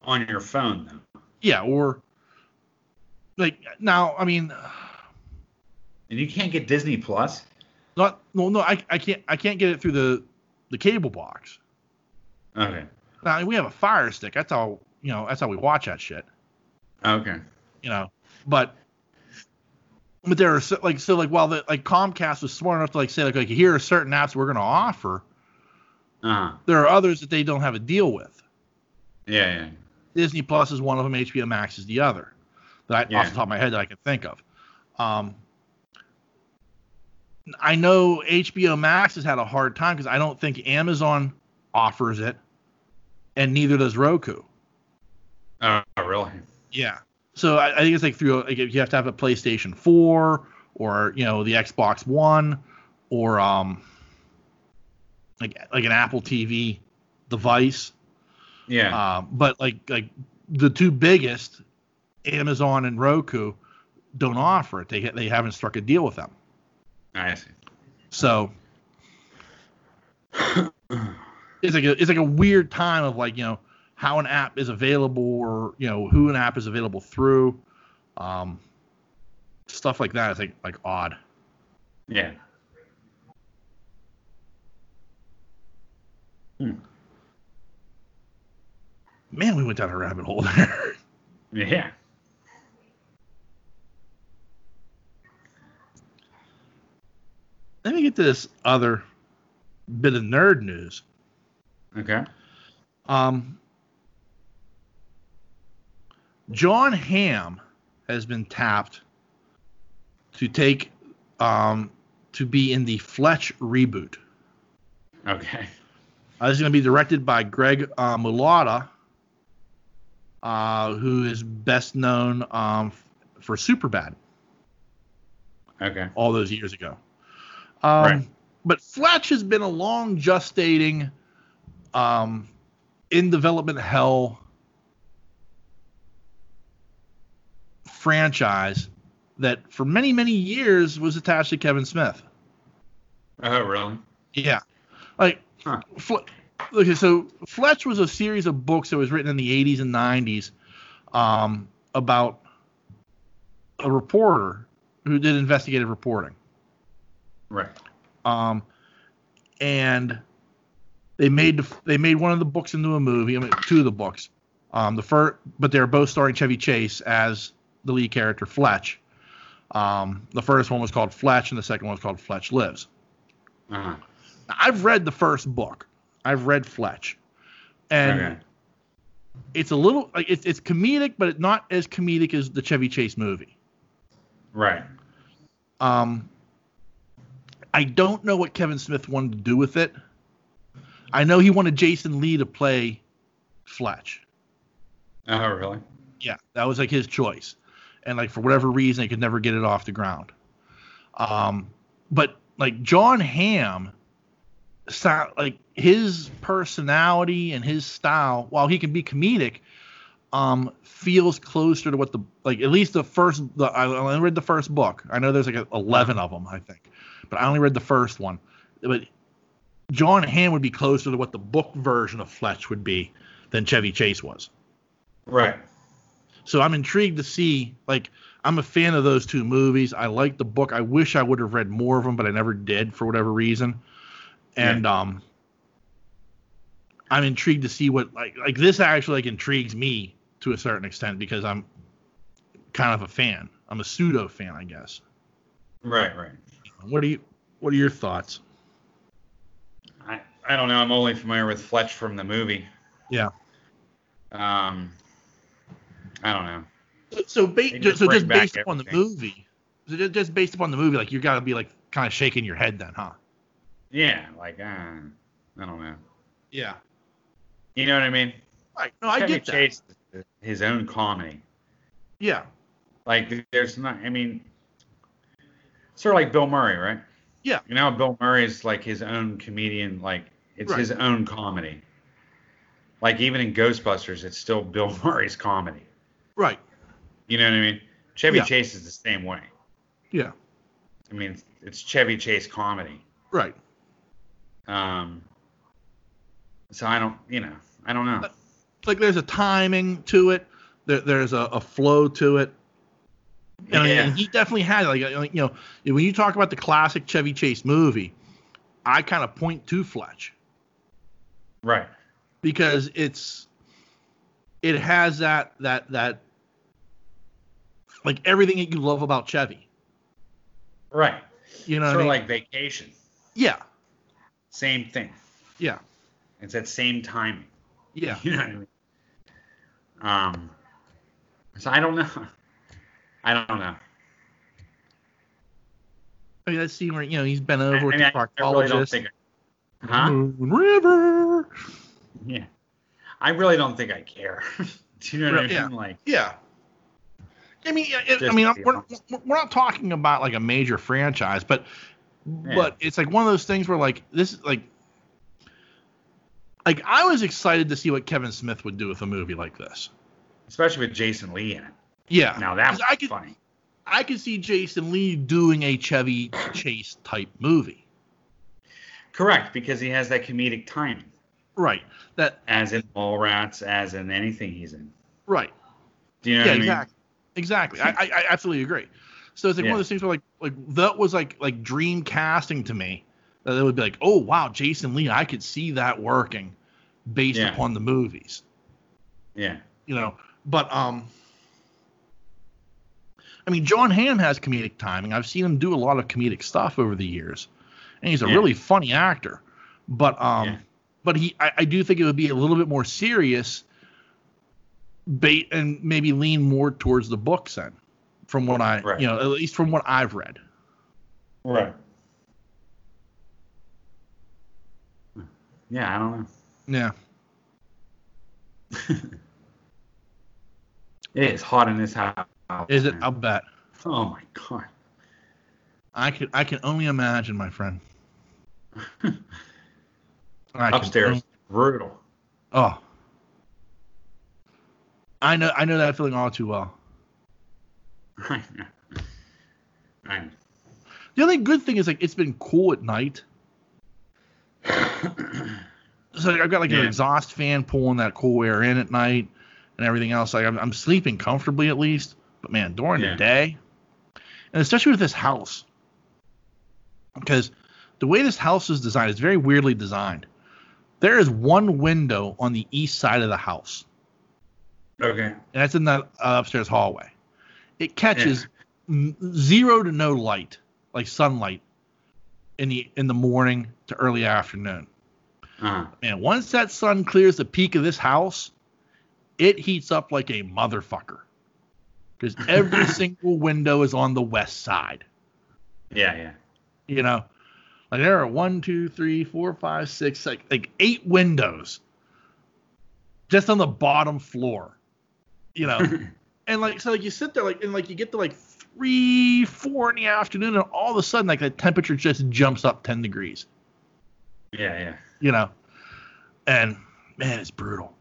on your phone though. Yeah, or like now, I mean, And you can't get Disney Plus? not no no, I, I can't I can't get it through the the cable box. Okay. Now we have a Fire Stick. That's how you know that's how we watch that shit. Okay. You know, but but there are so, like so like while the like Comcast was smart enough to like say like like here are certain apps we're going to offer. Uh-huh. There are others that they don't have a deal with. Yeah, yeah. Disney Plus is one of them. HBO Max is the other. That I, Yeah. off the top of my head that I can think of. Um, I know HBO Max has had a hard time because I don't think Amazon offers it, and neither does Roku. Oh, really? Yeah. So I, I think it's like through like if you have to have a PlayStation 4 or you know the Xbox One or um like like an Apple TV device. Yeah. Um, but like like the two biggest, Amazon and Roku, don't offer it. They they haven't struck a deal with them. I see. So *clears throat* it's like a it's like a weird time of like you know how an app is available or you know who an app is available through, um, stuff like that. It's like like odd. Yeah. Hmm. Man, we went down a rabbit hole there. *laughs* Yeah. Let me get to this other bit of nerd news. Okay. Um, Jon Hamm has been tapped to take um, to be in the Fletch reboot. Okay. Uh, this is going to be directed by Greg uh, Mottola, uh, who is best known um, f- for Superbad Okay. all those years ago. Um, Right. But Fletch has been a long gestating, um, in development hell franchise that for many, many years was attached to Kevin Smith. Oh, really? Yeah. Like, Huh. Fle- okay, so Fletch was a series of books that was written in the 80s and 90s um, about a reporter who did investigative reporting. Right. Um, and they made they made one of the books into a movie. I mean, two of the books. Um, the first, but they're both starring Chevy Chase as the lead character Fletch. Um, the first one was called Fletch, and the second one was called Fletch Lives. Uh-huh. Now, I've read the first book. I've read Fletch, and Okay. it's a little like it's it's comedic, but it's not as comedic as the Chevy Chase movie. Right. Um, I don't know what Kevin Smith wanted to do with it. I know he wanted Jason Lee to play Fletch. Oh, really? Yeah, that was like his choice, and like for whatever reason, they could never get it off the ground. Um, but like Jon Hamm, like his personality and his style, while he can be comedic, um, feels closer to what the like at least the first. The I only read the first book. I know there's like eleven of them, I think, but I only read the first one. But Jon Hamm would be closer to what the book version of Fletch would be than Chevy Chase was. Right. So I'm intrigued to see. Like, I'm a fan of those two movies. I like the book. I wish I would have read more of them, but I never did for whatever reason. And um, I'm intrigued to see what like like this actually like intrigues me to a certain extent because I'm kind of a fan. I'm a pseudo fan, I guess. Right. Right. What are you? What are your thoughts? I, I don't know. I'm only familiar with Fletch from the movie. Yeah. Um, I don't know. So, They ba- just so just back based upon the movie, so just based upon the movie, like you got to be like kind of shaking your head then, huh? Yeah, like uh, I don't know. Yeah. You know what I mean? Right. No, I Chevy get that. Chase is his own comedy. Yeah. Like there's not. I mean, sort of like Bill Murray, right? Yeah. You know, Bill Murray's like his own comedian. Like it's Right. his own comedy. Like even in Ghostbusters, it's still Bill *laughs* Murray's comedy. Right. You know what I mean? Chevy Yeah. Chase is the same way. Yeah. I mean, it's, it's Chevy Chase comedy. Right. Um. So I don't, you know, I don't know. Like there's a timing to it. There, there's a, a flow to it. And, Yeah. and he definitely had like, like you know when you talk about the classic Chevy Chase movie, I kind of point to Fletch Right. because it's it has that that that like everything that you love about Chevy. Right. You know, what sort I of mean? like Vacation. yeah, Same thing. yeah, It's that same timing. yeah. *laughs* You know what I mean? Um. So I don't know. *laughs* I don't know. I mean that scene where you know he's been over I, with I the mean, I- I really don't proctologist. think. Huh? Moon River. Yeah. I really don't think I care. *laughs* Do you know what I mean? Yeah. Like, Yeah. I mean, it, I mean, we're, we're not talking about like a major franchise, but Yeah. but it's like one of those things where like this is like like I was excited to see what Kevin Smith would do with a movie like this. especially with Jason Lee in it. Yeah. Now that 'Cause was I could funny. I could see Jason Lee doing a Chevy Chase type movie. Correct, because he has that comedic timing, Right. That as in Mallrats, as in anything he's in. right. Do you know yeah, what I mean? exactly. Exactly. I, I, I absolutely agree. So it's like one of those things where like like that was like like dream casting to me. That it would be like, oh wow, Jason Lee, I could see that working based Yeah. upon the movies. Yeah. You know, but um, I mean, Jon Hamm has comedic timing. I've seen him do a lot of comedic stuff over the years, and he's a Yeah. really funny actor. But um, Yeah. but he, I, I do think it would be a little bit more serious, bait, and maybe lean more towards the books then, from what I, Right. you know, at least from what I've read. Right. Yeah, I don't know. Yeah. *laughs* It is hot in this house. Is it? man. I'll bet. Oh my god. I can I can only imagine, my friend. *laughs* I can Upstairs, only- brutal. oh. I know I know that feeling all too well. *laughs* I know. I know. The only good thing is like it's been cool at night. *coughs* So I've got like an exhaust fan pulling that cool air in at night and everything else. Like I'm, I'm sleeping comfortably at least. But man, during Yeah. the day, and especially with this house, because the way this house is designed is very weirdly designed. There is one window on the east side of the house, Okay. and that's in that uh, upstairs hallway. It catches m- zero to no light, like sunlight, in the in the morning to early afternoon. Uh-huh. And once that sun clears the peak of this house, it heats up like a motherfucker. Because every *laughs* single window is on the west side. Yeah, yeah. You know, like there are one, two, three, four, five, six, like like eight windows just on the bottom floor. You know, *laughs* and like so like you sit there like and like you get to like three, four in the afternoon, and all of a sudden like the temperature just jumps up ten degrees. Yeah, yeah. you know. And man, it's brutal.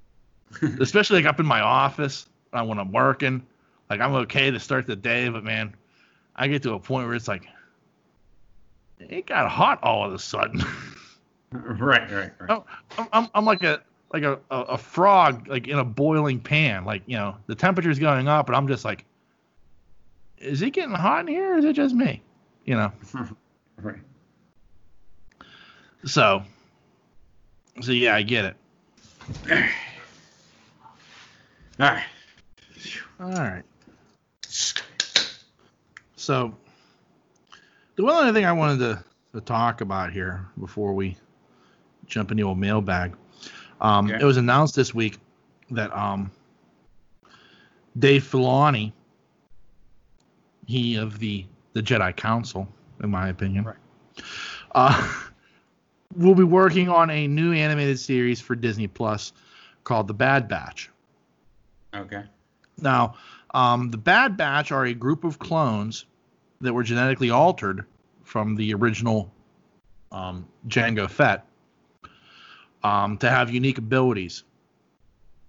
*laughs* Especially like up in my office uh, when I'm working. Like I'm okay to start the day, but man, I get to a point where it's like it got hot all of a sudden. *laughs* Right, right, right. I'm, I'm, I'm like a like a, a, a frog like in a boiling pan. Like you know the temperature's going up, and I'm just like, is it getting hot in here? Or is it just me? You know. *laughs* Right. So. So yeah, I get it. All right. All right. So, the one other thing I wanted to, to talk about here before we jump into a mailbag, um, Okay. it was announced this week that um, Dave Filoni, he of the the Jedi Council, in my opinion, Right. uh, *laughs* will be working on a new animated series for Disney Plus called The Bad Batch. Okay. Now, um, the Bad Batch are a group of clones that were genetically altered from the original um, Jango Fett um, to have unique abilities.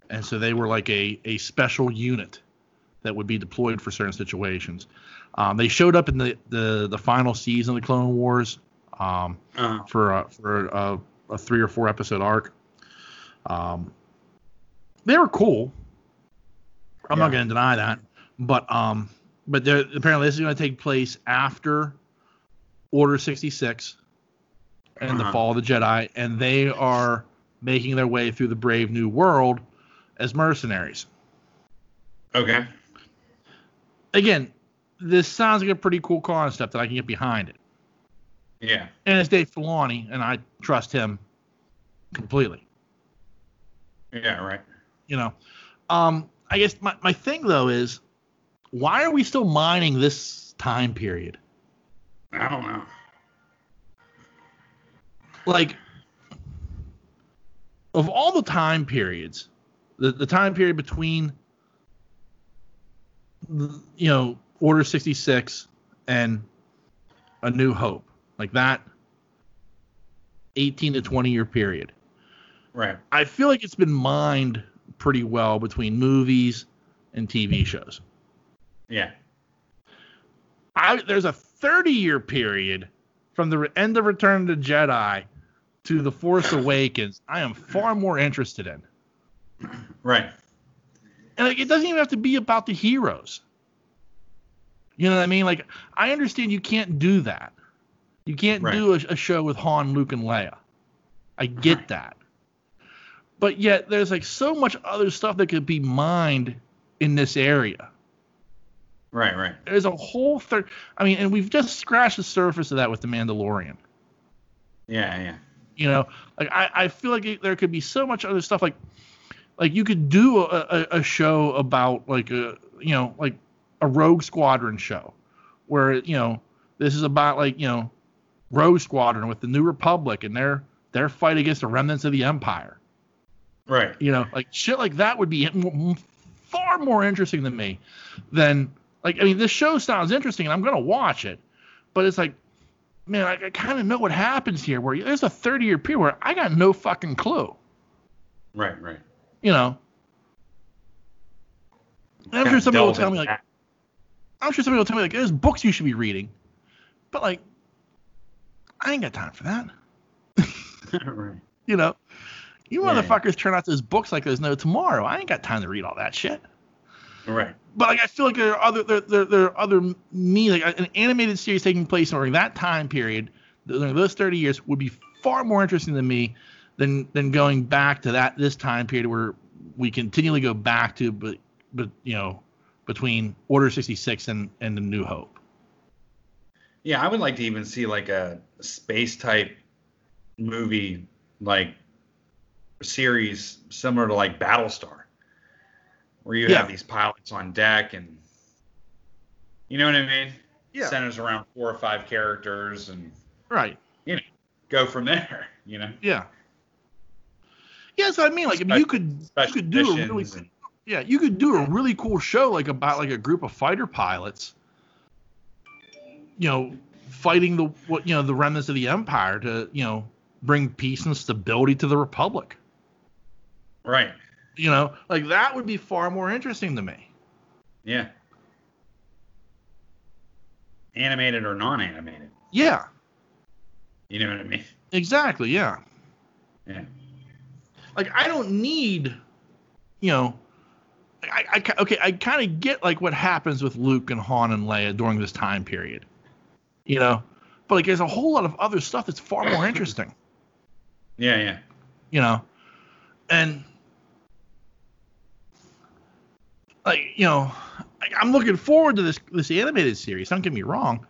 And so they were like a, a special unit that would be deployed for certain situations. Um, they showed up in the, the, the final season of the Clone Wars um, Uh, for a, for a, a three or four episode arc. Um, they were cool. I'm not going to deny that, but um, but they're, apparently this is going to take place after Order 66 and the Uh-huh. Fall of the Jedi, and they are making their way through the Brave New World as mercenaries. okay. Again, this sounds like a pretty cool concept that I can get behind it. Yeah. And it's Dave Filoni, and I trust him completely. Yeah, right. you know um i guess my, my thing though is why are we still mining this time period I don't know. Like of all the time periods the, the time period between the- you know order 66 and a new hope like that 18 to 20 year period Right. i feel like it's been mined pretty well between movies and tv shows Yeah. I, there's a 30 year period from the end of Return of the Jedi to The Force *coughs* Awakens. I am far more interested in. Right. And like, it doesn't even have to be about the heroes. You know what I mean? Like, I understand you can't do that. You can't Right. do a, a show with Han, Luke, and Leia. I get that. but yet there's like so much other stuff that could be mined in this area. Right, right. There's a whole third. I mean, and we've just scratched the surface of that with the Mandalorian. Yeah, yeah. You know, like I, I feel like it, there could be so much other stuff. Like, like you could do a, a, a show about like a you know like a Rogue Squadron show, where you know this is about like you know Rogue Squadron with the New Republic and their their fight against the remnants of the Empire. Right. You know, like shit like that would be far more interesting than me than like I mean this show sounds interesting and I'm gonna watch it, but it's like man I, I kind of know what happens here where there's a 30 year period where I got no fucking clue. Right, right. You know. I'm sure somebody will tell me like that. I'm sure somebody will tell me like there's books you should be reading, but like I ain't got time for that. *laughs* right. You know, you Yeah. motherfuckers turn out those books like there's no tomorrow. I ain't got time to read all that shit. Right. But like I feel like there are other there there, there are other me like an animated series taking place during that time period during those 30 years would be far more interesting to me than than going back to that this time period where we continually go back to but but you know between Order 66 and and the New Hope. Yeah, I would like to even see like a space type movie, like series similar to like Battlestar, where you Yeah. have these pilots on deck and you know what I mean? Yeah. Centers around four or five characters and Right. You know, go from there. *laughs* You know, Yeah. Yeah, so I mean, like, I mean, you could you could do a really and Yeah, you could do a really cool show like about like a group of fighter pilots, you know, fighting the what you know the remnants of the empire to you know bring peace and stability to the republic. right. You know, like that would be far more interesting to me. Yeah. Animated or non-animated. Yeah, You know what I mean? exactly. Yeah, Yeah. like I don't need, you know, I, I okay, I kind of get like what happens with Luke and Han and Leia during this time period, you know, but like there's a whole lot of other stuff that's far more *coughs* interesting. Yeah, yeah. you know, and like you know, I'm looking forward to this this animated series. Don't get me wrong,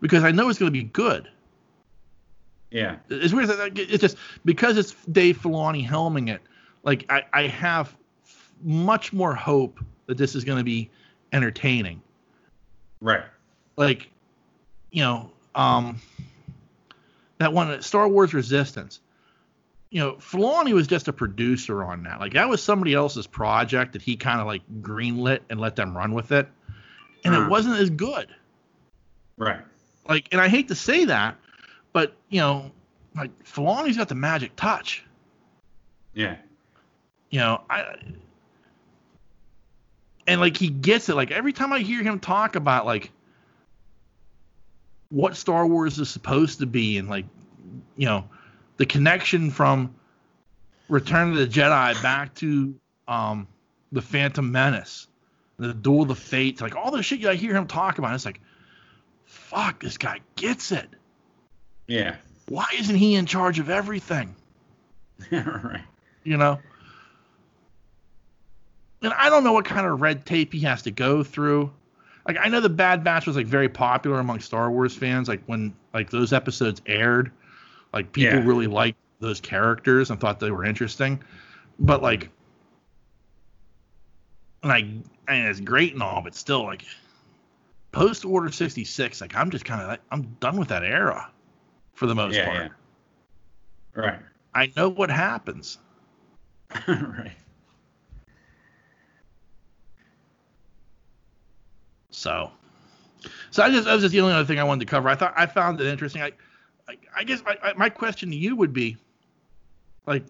because I know it's going to be good. Yeah. It's weird. It's just because it's Dave Filoni helming it. Like I, I have much more hope that this is going to be entertaining. Right. Like, you know, um, that one Star Wars Resistance. You know, Filoni was just a producer on that. Like that was somebody else's project that he kind of like greenlit and let them run with it, and Uh. it wasn't as good. Right. Like, and I hate to say that, but you know, like Filoni's got the magic touch. Yeah. You know, I and like he gets it. Like every time I hear him talk about like what Star Wars is supposed to be and like you know the connection from Return of the Jedi back to um the Phantom Menace, the Duel of the Fates, like all the shit I hear him talk about, it's like, fuck, this guy gets it. Yeah. Why isn't he in charge of everything? *laughs* right. you know. And I don't know what kind of red tape he has to go through. Like I know the Bad Batch was like very popular among Star Wars fans. Like when like those episodes aired, like people Yeah. really liked those characters and thought they were interesting. But mm-hmm. like, and I and it's great and all, but still like post Order sixty six, like I'm just kind of like I'm done with that era for the most Yeah, part. yeah. Right. I know what happens. *laughs* right. So, so I just that was just the only other thing I wanted to cover. I thought I found it interesting. I, I, I guess my, I, my question to you would be, like,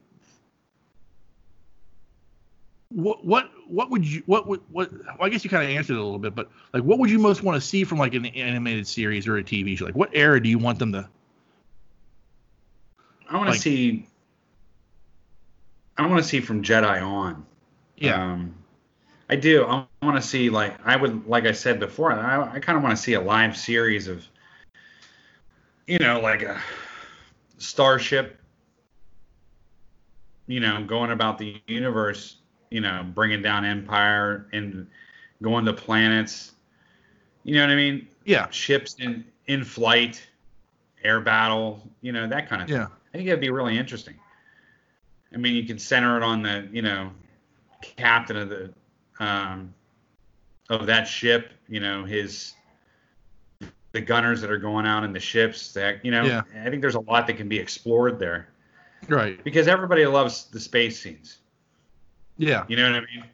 what what what would you what would what? Well, I guess you kind of answered it a little bit, but like, what would you most want to see from like an animated series or a TV show? Like, what era do you want them to? I want to Like- see. I want to see from Jedi on. Yeah, Um, I do. I want to see like I would like I said before. I, I kind of want to see a live series of, you know, like a Starship you know, going about the universe, you know, bringing down Empire and going to planets. You know what I mean? Yeah. Ships in in flight, air battle, you know, that kind of thing. Yeah. I think that'd be really interesting. I mean, you can center it on the, you know, captain of the um, of that ship. You know, his the gunners that are going out in the ships. That you know, Yeah. I think there's a lot that can be explored there Right. because everybody loves the space scenes. Yeah. You know what I mean?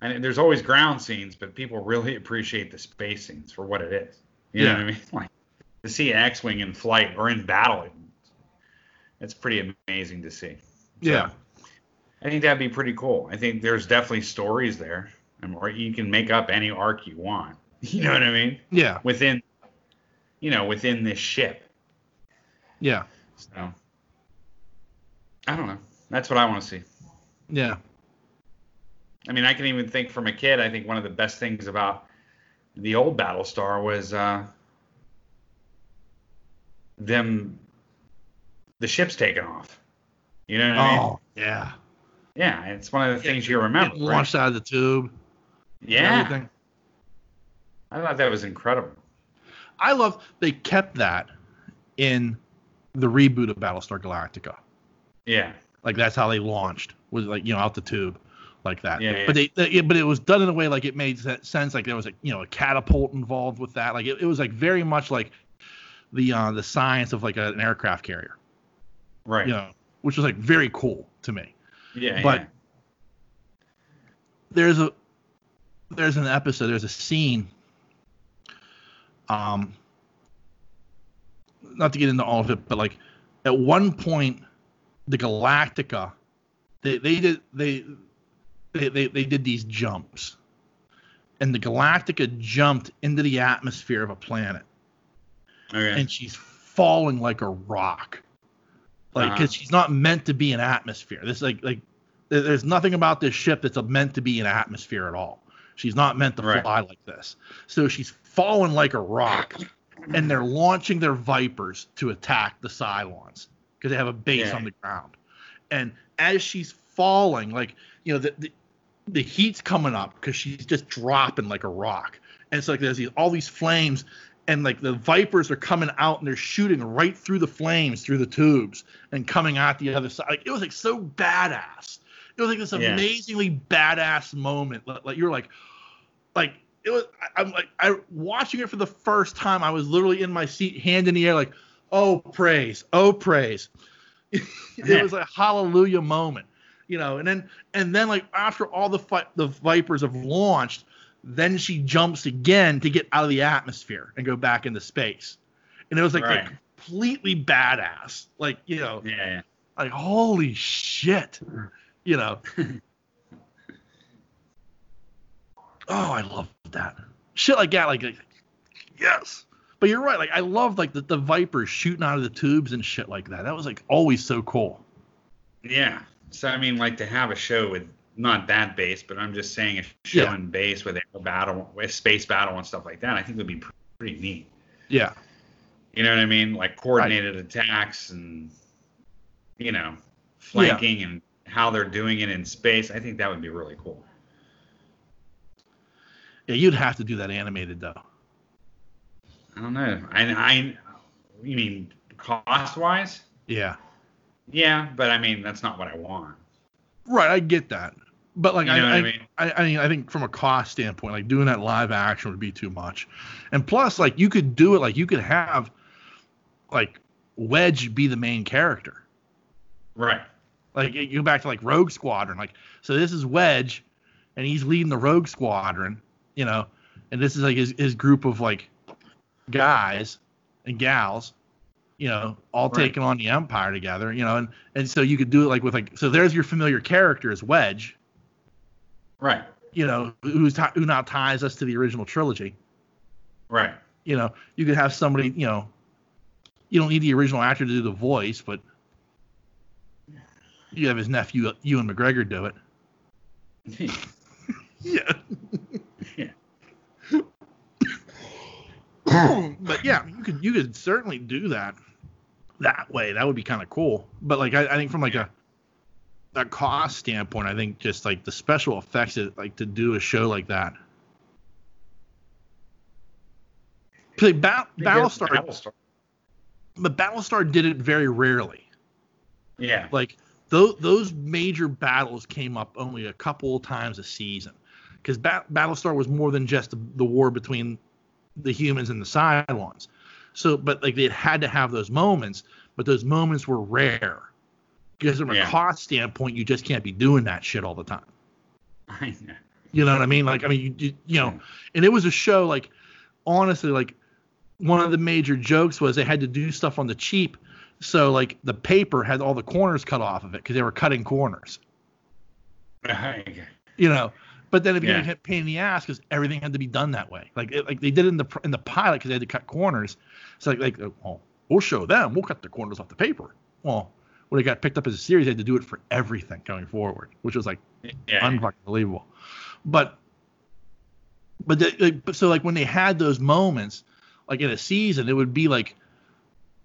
And there's always ground scenes, but people really appreciate the space scenes for what it is. You know what I mean? *laughs* Like to see an X-wing in flight or in battle, it's pretty amazing to see. So, Yeah. I think that'd be pretty cool. I think there's definitely stories there, and or you can make up any arc you want. *laughs* You know what I mean? Yeah. Within, you know, within this ship. Yeah. So I don't know. That's what I want to see. Yeah. I mean, I can even think from a kid. I think one of the best things about the old Battlestar was uh, them, the ships taking off. You know what I mean? Oh, yeah. Yeah, it's one of the things you remember. Getting right? launched out of the tube. Yeah. I thought that was incredible. I love they kept that in the reboot of Battlestar Galactica. Yeah, Like that's how they launched was like you know out the tube like that. Yeah, yeah. But they, they but it was done in a way like it made sense. Like there was a you know a catapult involved with that. Like it, it was like very much like the uh, the science of like an aircraft carrier. right. You know, which was like very cool to me. yeah, but- yeah. there's a there's an episode there's a scene um not to get into all of it but like at one point the galactica they they did they they they, they did these jumps and the galactica jumped into the atmosphere of a planet Okay. and she's falling like a rock like Uh-huh. because she's not meant to be an atmosphere this like like there's nothing about this ship that's meant to be an atmosphere at all she's not meant to Right. fly like this so she's falling like a rock and they're launching their vipers to attack the cylons because they have a base Yeah. on the ground. And as she's falling like you know the, the, the heat's coming up because she's just dropping like a rock. And it's like there's these, all these flames and like the vipers are coming out and they're shooting right through the flames through the tubes and coming out the other side. Like it was like so badass. It was like this Yeah. amazingly badass moment. Like, like you're like like it was I, i'm like i watching it for the first time i was literally in my seat hand in the air like oh praise oh praise *laughs* it was a hallelujah moment you know and then and then like after all the fi- the vipers have launched then she jumps again to get out of the atmosphere and go back into space and it was like, Right. like completely badass like you know yeah, yeah. like holy shit you know *laughs* oh i love that shit like that like, like, yes but you're right like i love like the, the vipers shooting out of the tubes and shit like that that was like always so cool Yeah. So I mean, like to have a show with not that base, but I'm just saying a show Yeah. in base with air battle, with space battle and stuff like that. I think would be pretty neat. yeah You know what I mean? Like coordinated attacks and you know flanking and how they're doing it in space. I think that would be really cool. Yeah you'd have to do that animated though I don't know. I, I you mean cost wise? yeah Yeah, but I mean that's not what I want. right i get that but like You know I, I I, mean? I, I mean i think from a cost standpoint like doing that live action would be too much and plus like you could do it like you could have like wedge be the main character Right. Like you go back to like Rogue Squadron. Like so, this is Wedge, and he's leading the Rogue Squadron. You know, and this is like his his group of like guys and gals. You know, all Right. taking on the Empire together. You know, and and so you could do it like with like so. There's your familiar character as Wedge. Right. You know, who's ti- who now ties us to the original trilogy. Right. You know, you could have somebody. You know, you don't need the original actor to do the voice, but you have his nephew Ewan McGregor do it. *laughs* Yeah. But yeah, you could you could certainly do that that way. That would be kind of cool. But like I, I think from like a a cost standpoint, I think just like the special effects, it, like to do a show like that. Like ba- Battlestar, Battlestar. but Battlestar did it very rarely. Yeah. Like those those major battles came up only a couple of times a season, because ba- Battlestar was more than just the, the war between the humans and the Cylons. So, but like they had to have those moments, but those moments were rare. Because from a cost standpoint, you just can't be doing that shit all the time. *laughs* I know. You know what I mean? Like, I mean, you, you, you know, and it was a show like, honestly, like one of the major jokes was they had to do stuff on the cheap. So like the paper had all the corners cut off of it because they were cutting corners. *laughs* You know, but then it became Yeah. a pain in the ass because everything had to be done that way. Like, it, like they did in the in the pilot because they had to cut corners. So like, like, uh, well, we'll show them. We'll cut the corners off the paper. Well, when it got picked up as a series, they had to do it for everything going forward, which was like Yeah. unfucking believable. But but, the, like, but so like when they had those moments, like in a season, it would be like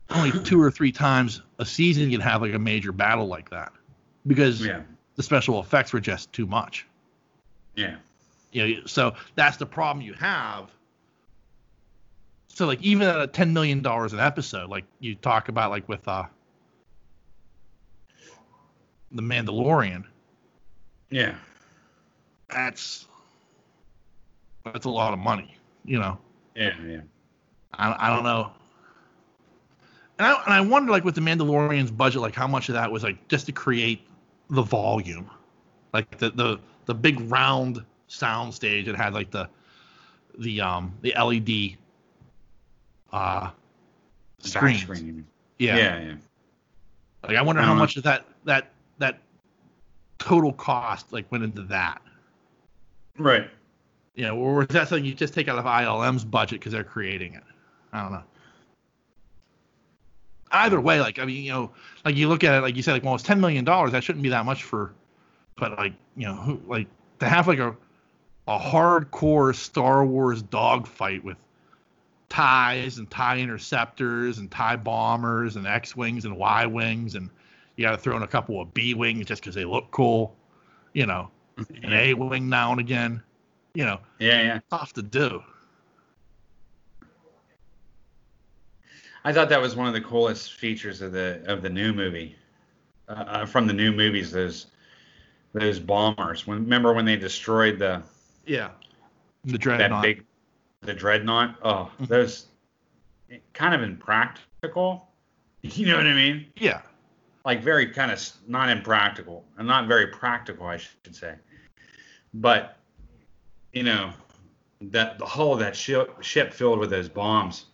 only two or three times a season you'd have like a major battle like that because yeah. the special effects were just too much. Yeah. You know, so that's the problem you have. So like even at a ten million dollars an episode, like you talk about like with uh the Mandalorian, Yeah. that's that's a lot of money, you know. Yeah. Yeah. I, I don't know. And I, and I wonder, like, with the Mandalorian's budget, like, how much of that was, like, just to create the volume? Like, the, the, the big round sound stage that had, like, the, the, um, the LED, uh, screen. Yeah. Yeah. Yeah. Like, I wonder how Uh-huh. much of that, that, that total cost, like, went into that. Right. You know, or is that something you just take out of ILM's budget because they're creating it? I don't know. Either way, like I mean, you know, like you look at it, like you said, like well, it's ten million dollars. That shouldn't be that much for, but like you know, who like to have like a a hardcore Star Wars dogfight with ties and tie interceptors and tie bombers and X wings and Y wings and you got to throw in a couple of B wings just because they look cool, you know, an A wing now and again, you know, Yeah. Yeah. tough to do. I thought that was one of the coolest features of the of the new movie. Uh, uh, from the new movies, those those bombers. When remember when they destroyed the Yeah. The dreadnought that dreadnought. big the dreadnought? Oh, Mhm. those kind of impractical. *laughs* You know what I mean? Yeah. like very kind of not impractical and not very practical, I should say. But you know, that the hull of that ship ship filled with those bombs,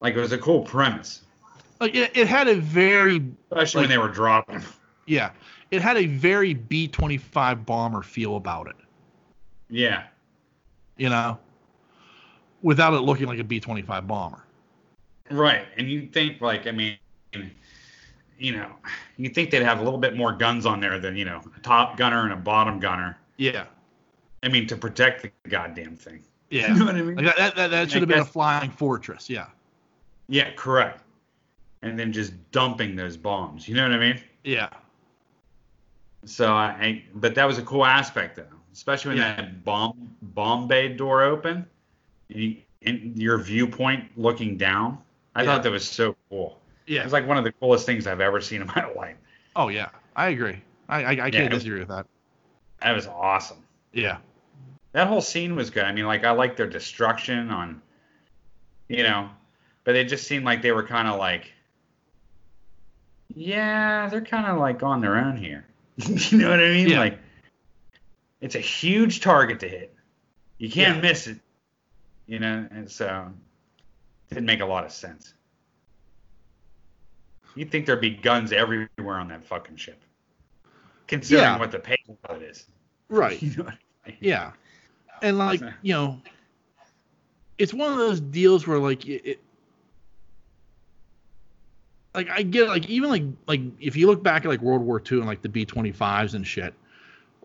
like it was a cool premise, Like it, it had a very especially when they were dropping. yeah, it had a very B twenty five bomber feel about it. Yeah, You know, without it looking like a B twenty five bomber. right. And you think like, I mean, you know, you think they'd have a little bit more guns on there than you know, a top gunner and a bottom gunner. Yeah. I mean, to protect the goddamn thing. Yeah. *laughs* You know what I mean? Like that, that, that, that should I have been a flying fortress. Yeah. Yeah, correct. And then just dumping those bombs. You know what I mean? Yeah. So I, I but that was a cool aspect though, especially when Yeah. that bomb bomb bay door open, and, you, and your viewpoint looking down. I Yeah. thought that was so cool. Yeah. it's like one of the coolest things I've ever seen in *laughs* my life. Oh yeah. I agree. I I, I can't was- disagree with that. That was awesome. Yeah. That whole scene was good. I mean, like I like their destruction on, you know, but it just seemed like they were kind of like, yeah, they're kind of like on their own here. *laughs* you know what I mean? Yeah. Like, it's a huge target to hit. You can't Yeah. miss it. You know, and so it didn't make a lot of sense. You'd think there'd be guns everywhere on that fucking ship, considering Yeah. what the payload is. Right. *laughs* You know I mean? Yeah. And like, *laughs* you know, it's one of those deals where like it like I get like even like like if you look back at like World War II and like the B twenty fives and shit,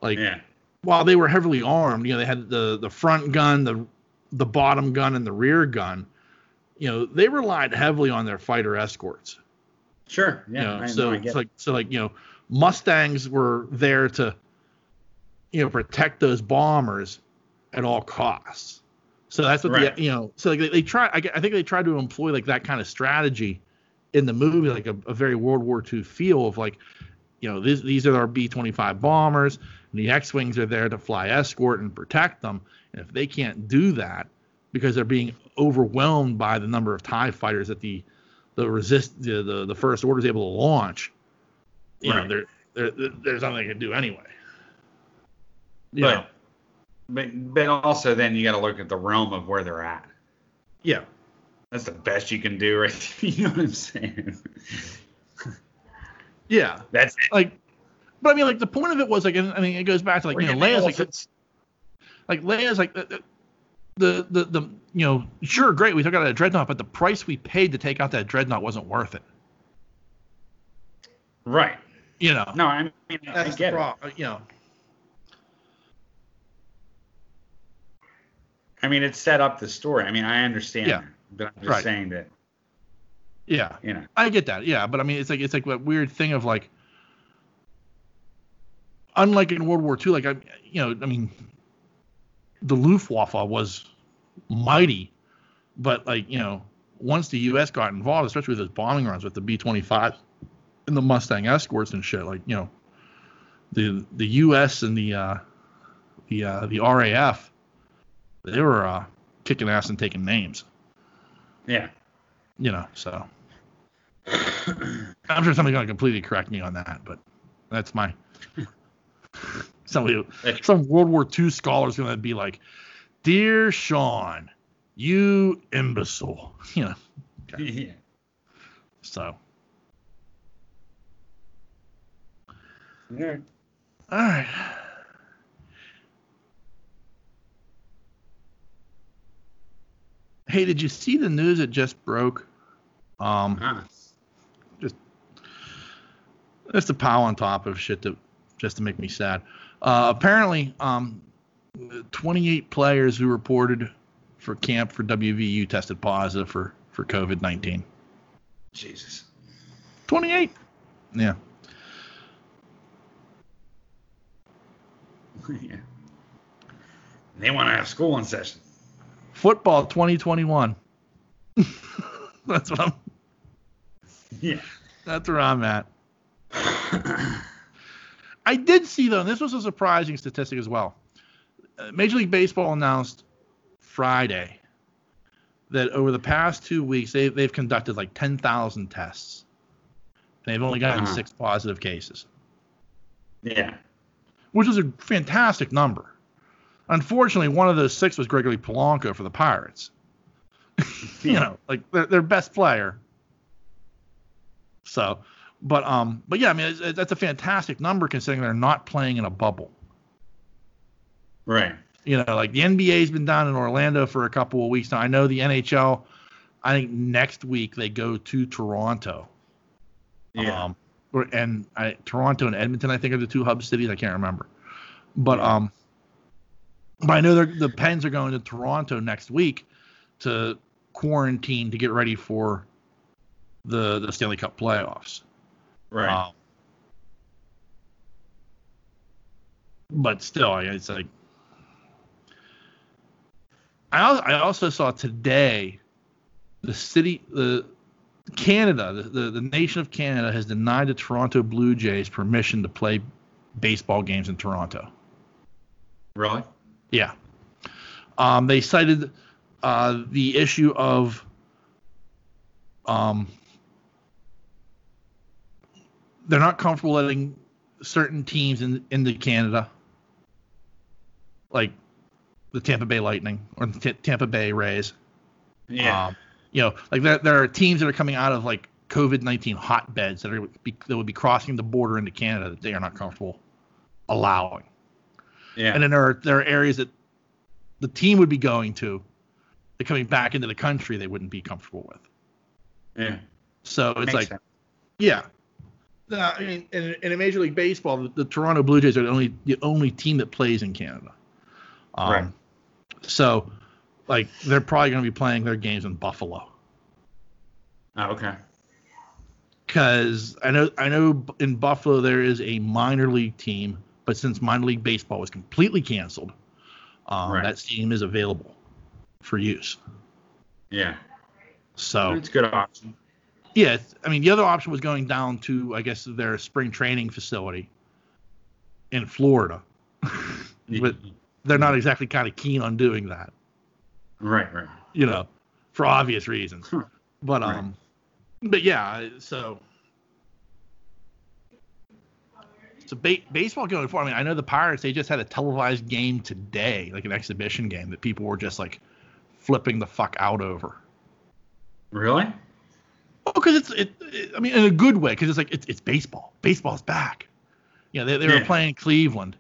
like Yeah. while they were heavily armed, you know, they had the the front gun, the the bottom gun, and the rear gun. You know, they relied heavily on their fighter escorts. Sure. you Yeah. know, I, so I it's like so like you know Mustangs were there to, you know, protect those bombers at all costs. So that's what Right. the you know. So like they, they try. I, I think they tried to employ like that kind of strategy in the movie, like a, a very World War II feel of like, you know, these these are our B-25 bombers, and the X-wings are there to fly escort and protect them. And if they can't do that because they're being overwhelmed by the number of Tie fighters that the the resist the the, the first order is able to launch, you know, Right. there, there there- there's nothing they can do anyway. You But, know? but but also then you got to look at the realm of where they're at. yeah, That's the best you can do, right? *laughs* you know what I'm saying? *laughs* yeah, That's it. like, but I mean, like the point of it was like, I mean, it goes back to like We're you know, Leia's like, elephants. like Leia's like the, the the the you know, sure, great, we took out a dreadnought, but the price we paid to take out that dreadnought wasn't worth it. right. You know, No, I mean I that's get the it. Uh, you know, I mean, it set up the story. I mean, I understand, Yeah. But I'm just Right. saying that yeah. you know. I get that, yeah, but I mean, it's like it's like that weird thing of like, unlike in World War II, like I, you know, I mean, the Luftwaffe was mighty, but like you know, once the U.S. got involved, especially with those bombing runs with the B-25 and the Mustang escorts and shit, like you know, the the U.S. and the uh, the uh, the RAF, they were uh, kicking ass and taking names, Yeah. you know, so. *coughs* I'm sure somebody's gonna completely correct me on that, but that's my *laughs* somebody some World War II scholar's gonna be like, "Dear Sean, you imbecile," *laughs* you know. *laughs* yeah. So, Yeah. all right. Hey, did you see the news that just broke? Um. That's the pile on top of shit that just to make me sad. Uh, apparently, um, 28 players who reported for camp for WVU tested positive for for COVID 19. Jesus. 28. Yeah. *laughs* yeah. They want to have school in session. Football 2021. *laughs* that's what I'm. Yeah. That's where I'm at. I did see though, and this was a surprising statistic as well. Uh, Major League Baseball announced Friday that over the past two weeks they they've conducted like 10,000 tests. They've only gotten Uh-huh. six positive cases, Yeah. which is a fantastic number. Unfortunately, one of those six was Gregory Polanco for the Pirates. *laughs* you know, like their, their best player. So, but um, but yeah, I mean, that's a fantastic number considering they're not playing in a bubble. Right. You know, like the NBA's been down in Orlando for a couple of weeks now. I know the NHL. I think next week they go to Toronto. Yeah. Um, or, and I, Toronto and Edmonton, I think, are the two hub cities. I can't remember. But Yeah. um, but I know they're, the Pens are going to Toronto next week to quarantine to get ready for the the Stanley Cup playoffs. right. Um, but still, I- it's like I I also saw today the city the Canada the, the the nation of Canada has denied the Toronto Blue Jays permission to play baseball games in Toronto. really? Yeah. Um, they cited uh, the issue of um, they're not comfortable letting certain teams in, into Canada, like the Tampa Bay Lightning or the T- Tampa Bay Rays. Yeah. Um, you know, like there, there are teams that are coming out of like COVID nineteen hotbeds that are be, that would be crossing the border into Canada that they are not comfortable allowing. Yeah. And then there are there are areas that the team would be going to, that coming back into the country they wouldn't be comfortable with. yeah. So it's Makes like, sense. yeah. No, I mean, in, in a Major League Baseball, the, the Toronto Blue Jays are the only the only team that plays in Canada. Um, Right. So, like, they're probably going to be playing their games in Buffalo. Oh, okay. because I know I know in Buffalo there is a minor league team, but since minor league baseball was completely canceled, um, Right. that stadium is available for use. Yeah. So It's a good option. yeah, I mean the other option was going down to I guess their spring training facility in Florida, *laughs* but they're not exactly kind of keen on doing that, Right, right. you know, for obvious reasons. But Right. um, but yeah, so so ba- baseball going forward. I mean, I know the Pirates they just had a televised game today, like an exhibition game that people were just like flipping the fuck out over. Really? Oh, because it's it, it. I mean, in a good way, because it's like it's, it's baseball. Baseball's back. You know, they, they were playing Cleveland.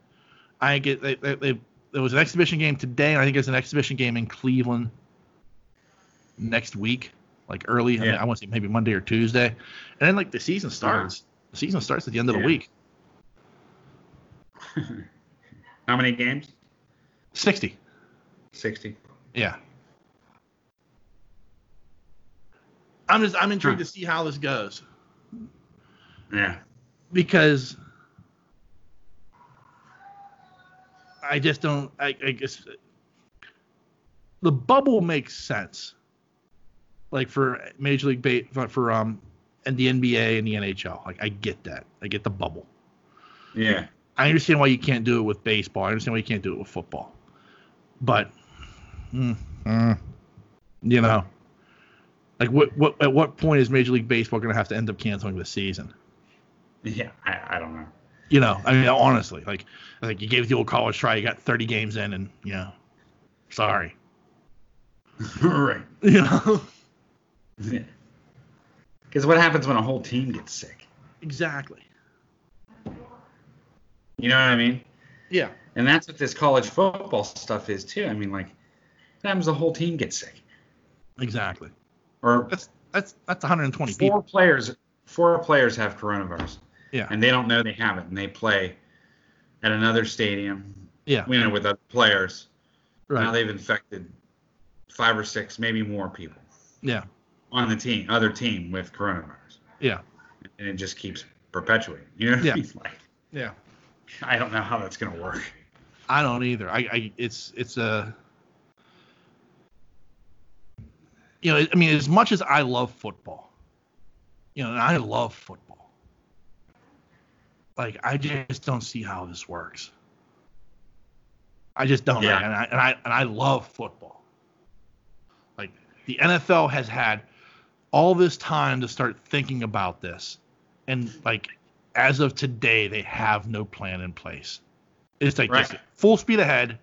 I get they, they, they, there was an exhibition game today, and I think there's an exhibition game in Cleveland next week, like early. I, mean, Yeah. I want to say maybe Monday or Tuesday, and then like the season starts. The season starts at the end of the week. *laughs* How many games? Sixty. 60. Yeah. I'm just I'm intrigued Huh. to see how this goes. Yeah. because I just don't. I, I guess the bubble makes sense, like for Major League Ba- for, for um and the NBA and the NHL. Like I get that. I get the bubble. Yeah. I understand why you can't do it with baseball. I understand why you can't do it with football. But, mm, mm, you know, like what what at what point is Major League Baseball going to have to end up canceling the season? Yeah. I, I don't know. You know, I mean, honestly, like, like you gave the old college try, you got 30 games in, and you know, sorry, *laughs* right. you know, *laughs* Because what happens when a whole team gets sick? exactly, You know what I mean? yeah, And that's what this college football stuff is too. I mean, like, happens the whole team gets sick? exactly. Or That's that's that's 120 four people. players, four players have coronavirus, Yeah, and they don't know they have it, and they play at another stadium, yeah, you know, with other players. Right. Now they've infected five or six, maybe more people yeah, on the team, other team with coronavirus, yeah, and it just keeps perpetuating. You know what Yeah. I mean? *laughs* Like, yeah. I don't know how that's gonna work. I don't either. I, I it's it's a you know, I mean, as much as I love football, you know, and I love football. Like, I just don't see how this works. I just don't. Yeah. Like, and I and I and I love football. Like the NFL has had all this time to start thinking about this, and like as of today, they have no plan in place. It's like Right. just full speed ahead.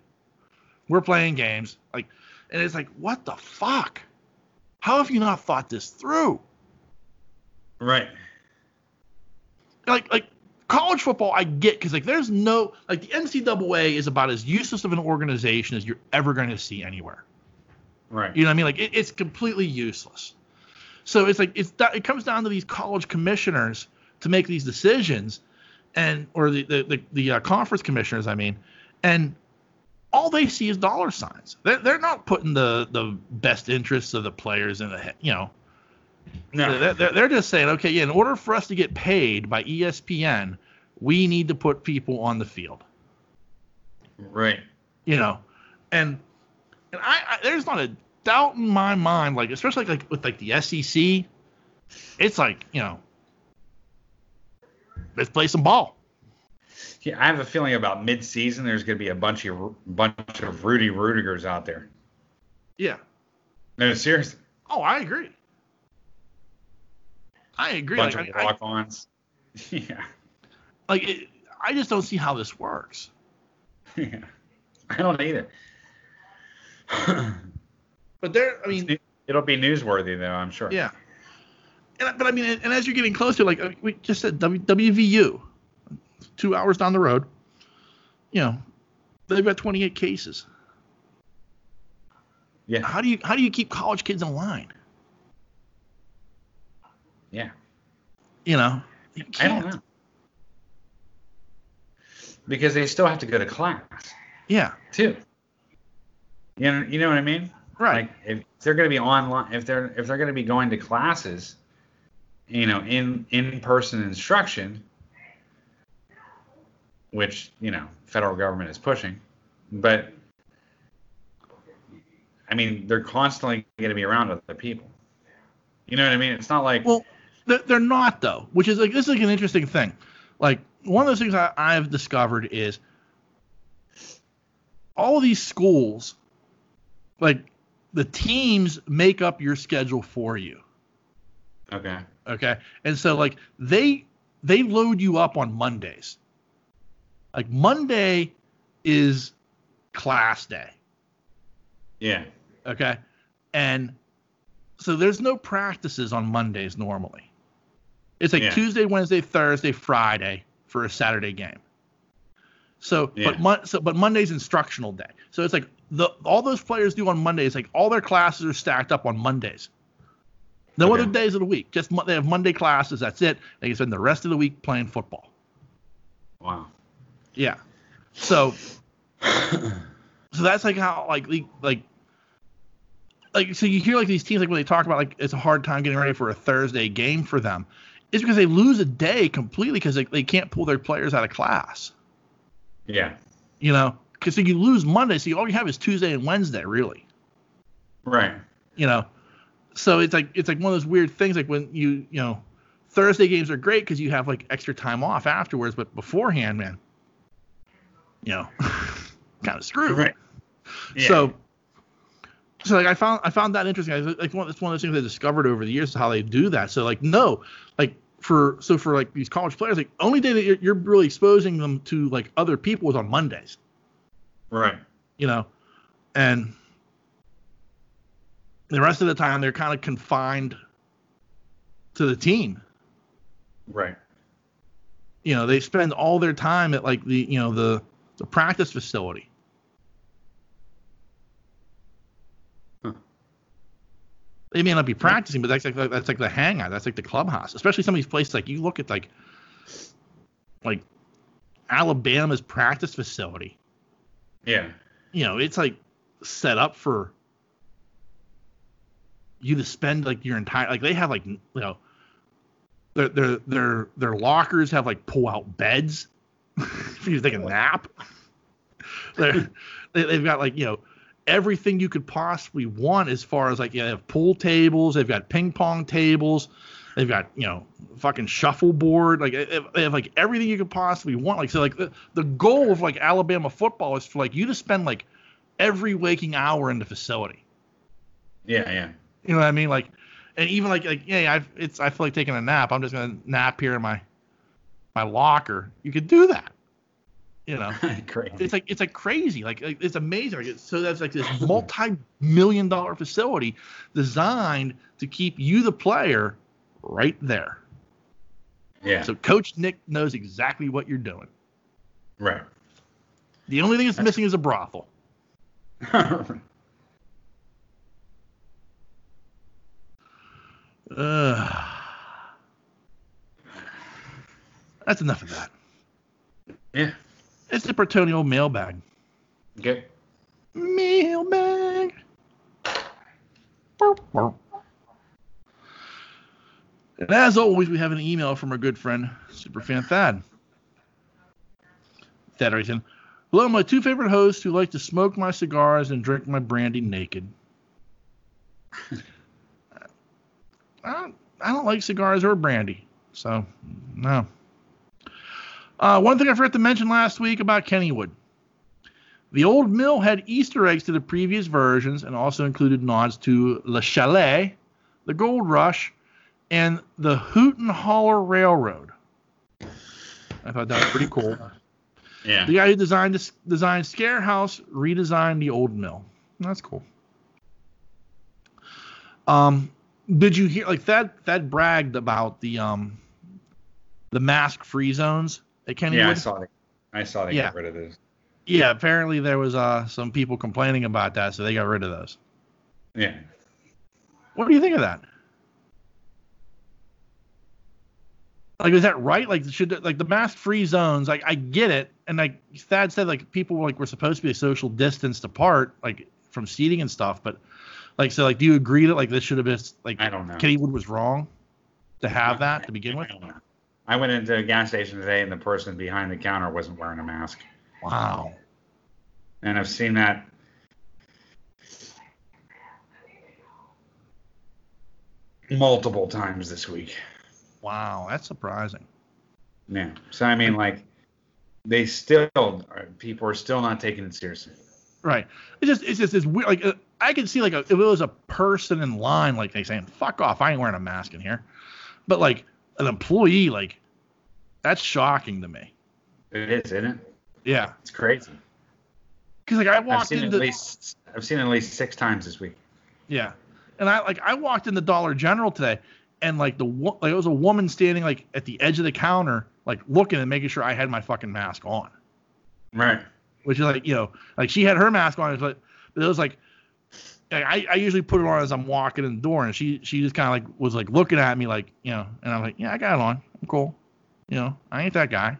We're playing games, like, and it's like, what the fuck? How have you not thought this through? Right. Like, like college football, I get because like there's no like the NCAA is about as useless of an organization as you're ever going to see anywhere. Right. You know what I mean? Like it, it's completely useless. So it's like it's that it comes down to these college commissioners to make these decisions, and or the the the, the uh, conference commissioners, I mean, and all they see is dollar signs. They're they're not putting the the best interests of the players in the he- you know. No. They're, they're, they're just saying, okay, yeah, in order for us to get paid by ESPN, we need to put people on the field Right. you know, and and I, I there's not a doubt in my mind, like especially like with like the SEC, it's like you know, let's play some ball. Yeah, I have a feeling about mid-season there's going to be a bunch of bunch of Rudy Ruettigers out there. Yeah. No, seriously, Oh, I agree. I agree. bunch Like, of I, I, walk-ons. *laughs* yeah. like it, I just don't see how this works. *laughs* yeah. I don't either. *sighs* But there, I mean, It'll be newsworthy though, I'm sure. yeah. And, but I mean, and as you're getting closer, like uh, we just said, w, WVU, two hours down the road, you know, they've got 28 cases. Yeah. How do you how do you keep college kids in line? Yeah. You know, you I don't know. Because they still have to go to class Yeah, too. You know, you know what I mean? right. Like if they're going to be online, if they're if they're going to be going to classes, you know, in in-person instruction, which you know, federal government is pushing, but I mean, they're constantly going to be around other people. You know what I mean? It's not like Well, they're, they're not though, which is like this is like an interesting thing. Like one of those things I, I've discovered is all these schools, like the teams make up your schedule for you. Okay, Okay. And so like they they load you up on Mondays. Like Monday is class day. yeah, Okay. And so there's no practices on Mondays normally. It's like Yeah. Tuesday, Wednesday, Thursday, Friday for a Saturday game. So, Yeah. but Mon- so but Monday's instructional day. So it's like the all those players do on Mondays, like all their classes are stacked up on Mondays. No Okay. other days of the week. Just they have Monday classes. That's it. They can spend the rest of the week playing football. wow, Yeah. So so that's like how like like like so you hear like these teams like when they talk about like it's a hard time getting ready for a Thursday game for them. It's because they lose a day completely because they, they can't pull their players out of class. yeah, You know, because so you lose Monday, so you, all you have is Tuesday and Wednesday, really. right, You know, so it's like it's like one of those weird things. Like when you you know Thursday games are great because you have like extra time off afterwards, but beforehand, man, you know, *laughs* kind of screwed. right. Yeah. So, so like I found I found that interesting. I, like one, it's one of those things I discovered over the years is how they do that. So like no, like for so for like these college players, like only day that you're, you're really exposing them to like other people is on Mondays. right, You know, and the rest of the time they're kind of confined to the team. right, You know, they spend all their time at like the you know the the practice facility. Huh. They may not be practicing, but that's like that's like the hangout. That's like the clubhouse. Especially some of these places like you look at like like Alabama's practice facility. yeah, You know, it's like set up for you to spend like your entire like they have like you know their their their their lockers have like pull out beds *laughs* for you to take a nap. They, they've got like you know everything you could possibly want as far as like yeah, they have pool tables, they've got ping pong tables, they've got you know fucking shuffleboard, like they have like everything you could possibly want. Like so, like the, the goal of like Alabama football is for like you to spend like every waking hour in the facility. yeah, yeah, You know what I mean? Like, and even like like yeah, I it's I feel like taking a nap. I'm just gonna nap here in my my locker. You could do that. You know, *laughs* it's like it's like crazy. Like, like it's amazing. Like, it's, so that's like this multi-million dollar facility designed to keep you the player right there. Yeah, So Coach Nick knows exactly what you're doing. right. The only thing that's missing is a brothel. *laughs* Ugh. That's enough of that. yeah, It's the Pertonio mailbag. okay. Mailbag. And as always, we have an email from our good friend, Superfan Thad. Thad writes Hello, my two favorite hosts who like to smoke my cigars and drink my brandy naked. I don't, I don't like cigars or brandy, so no. Uh, one thing I forgot to mention last week about Kennywood. The old mill had Easter eggs to the previous versions and also included nods to Le Chalet, the Gold Rush, and the Hoot and Holler Railroad. I thought that was pretty cool. Yeah, The guy who designed this, designed Scare House redesigned the old mill. That's cool. Um, did you hear like that? That bragged about the um, the mask free zones at Kennywood. yeah. I saw it. I saw they Yeah. got rid of those. Yeah, apparently there was uh some people complaining about that, so they got rid of those. Yeah, What do you think of that? Like, is that right? Like, should like the mask free zones? Like, I get it, and like Thad said, like people were like were supposed to be a social distance apart, like from seating and stuff. But like, so like, do you agree that like this should have been like I don't know. Kennywood was wrong? to have that to begin with? I don't know. I went into a gas station today and the person behind the counter wasn't wearing a mask. Wow. And I've seen that multiple times this week. Wow, that's surprising. Yeah. So I mean, like, they still people are still not taking it seriously. Right. It's just it's just this weird. Like uh, I could see like a, if it was a person in line, like they saying "fuck off," I ain't wearing a mask in here. But like an employee, like that's shocking to me. It is, isn't it? Yeah. It's crazy. Because like I I've walked seen into at least I've seen it at least six times this week. Yeah, and I like I walked in the Dollar General today, and like the like it was a woman standing like at the edge of the counter, like looking and making sure I had my fucking mask on, Right. which is like you know like she had her mask on, but it was like. I, I usually put it on as I'm walking in the door, and she she just kind of like was like looking at me like you know, and I'm like, yeah, I got it on, I'm cool, you know, I ain't that guy,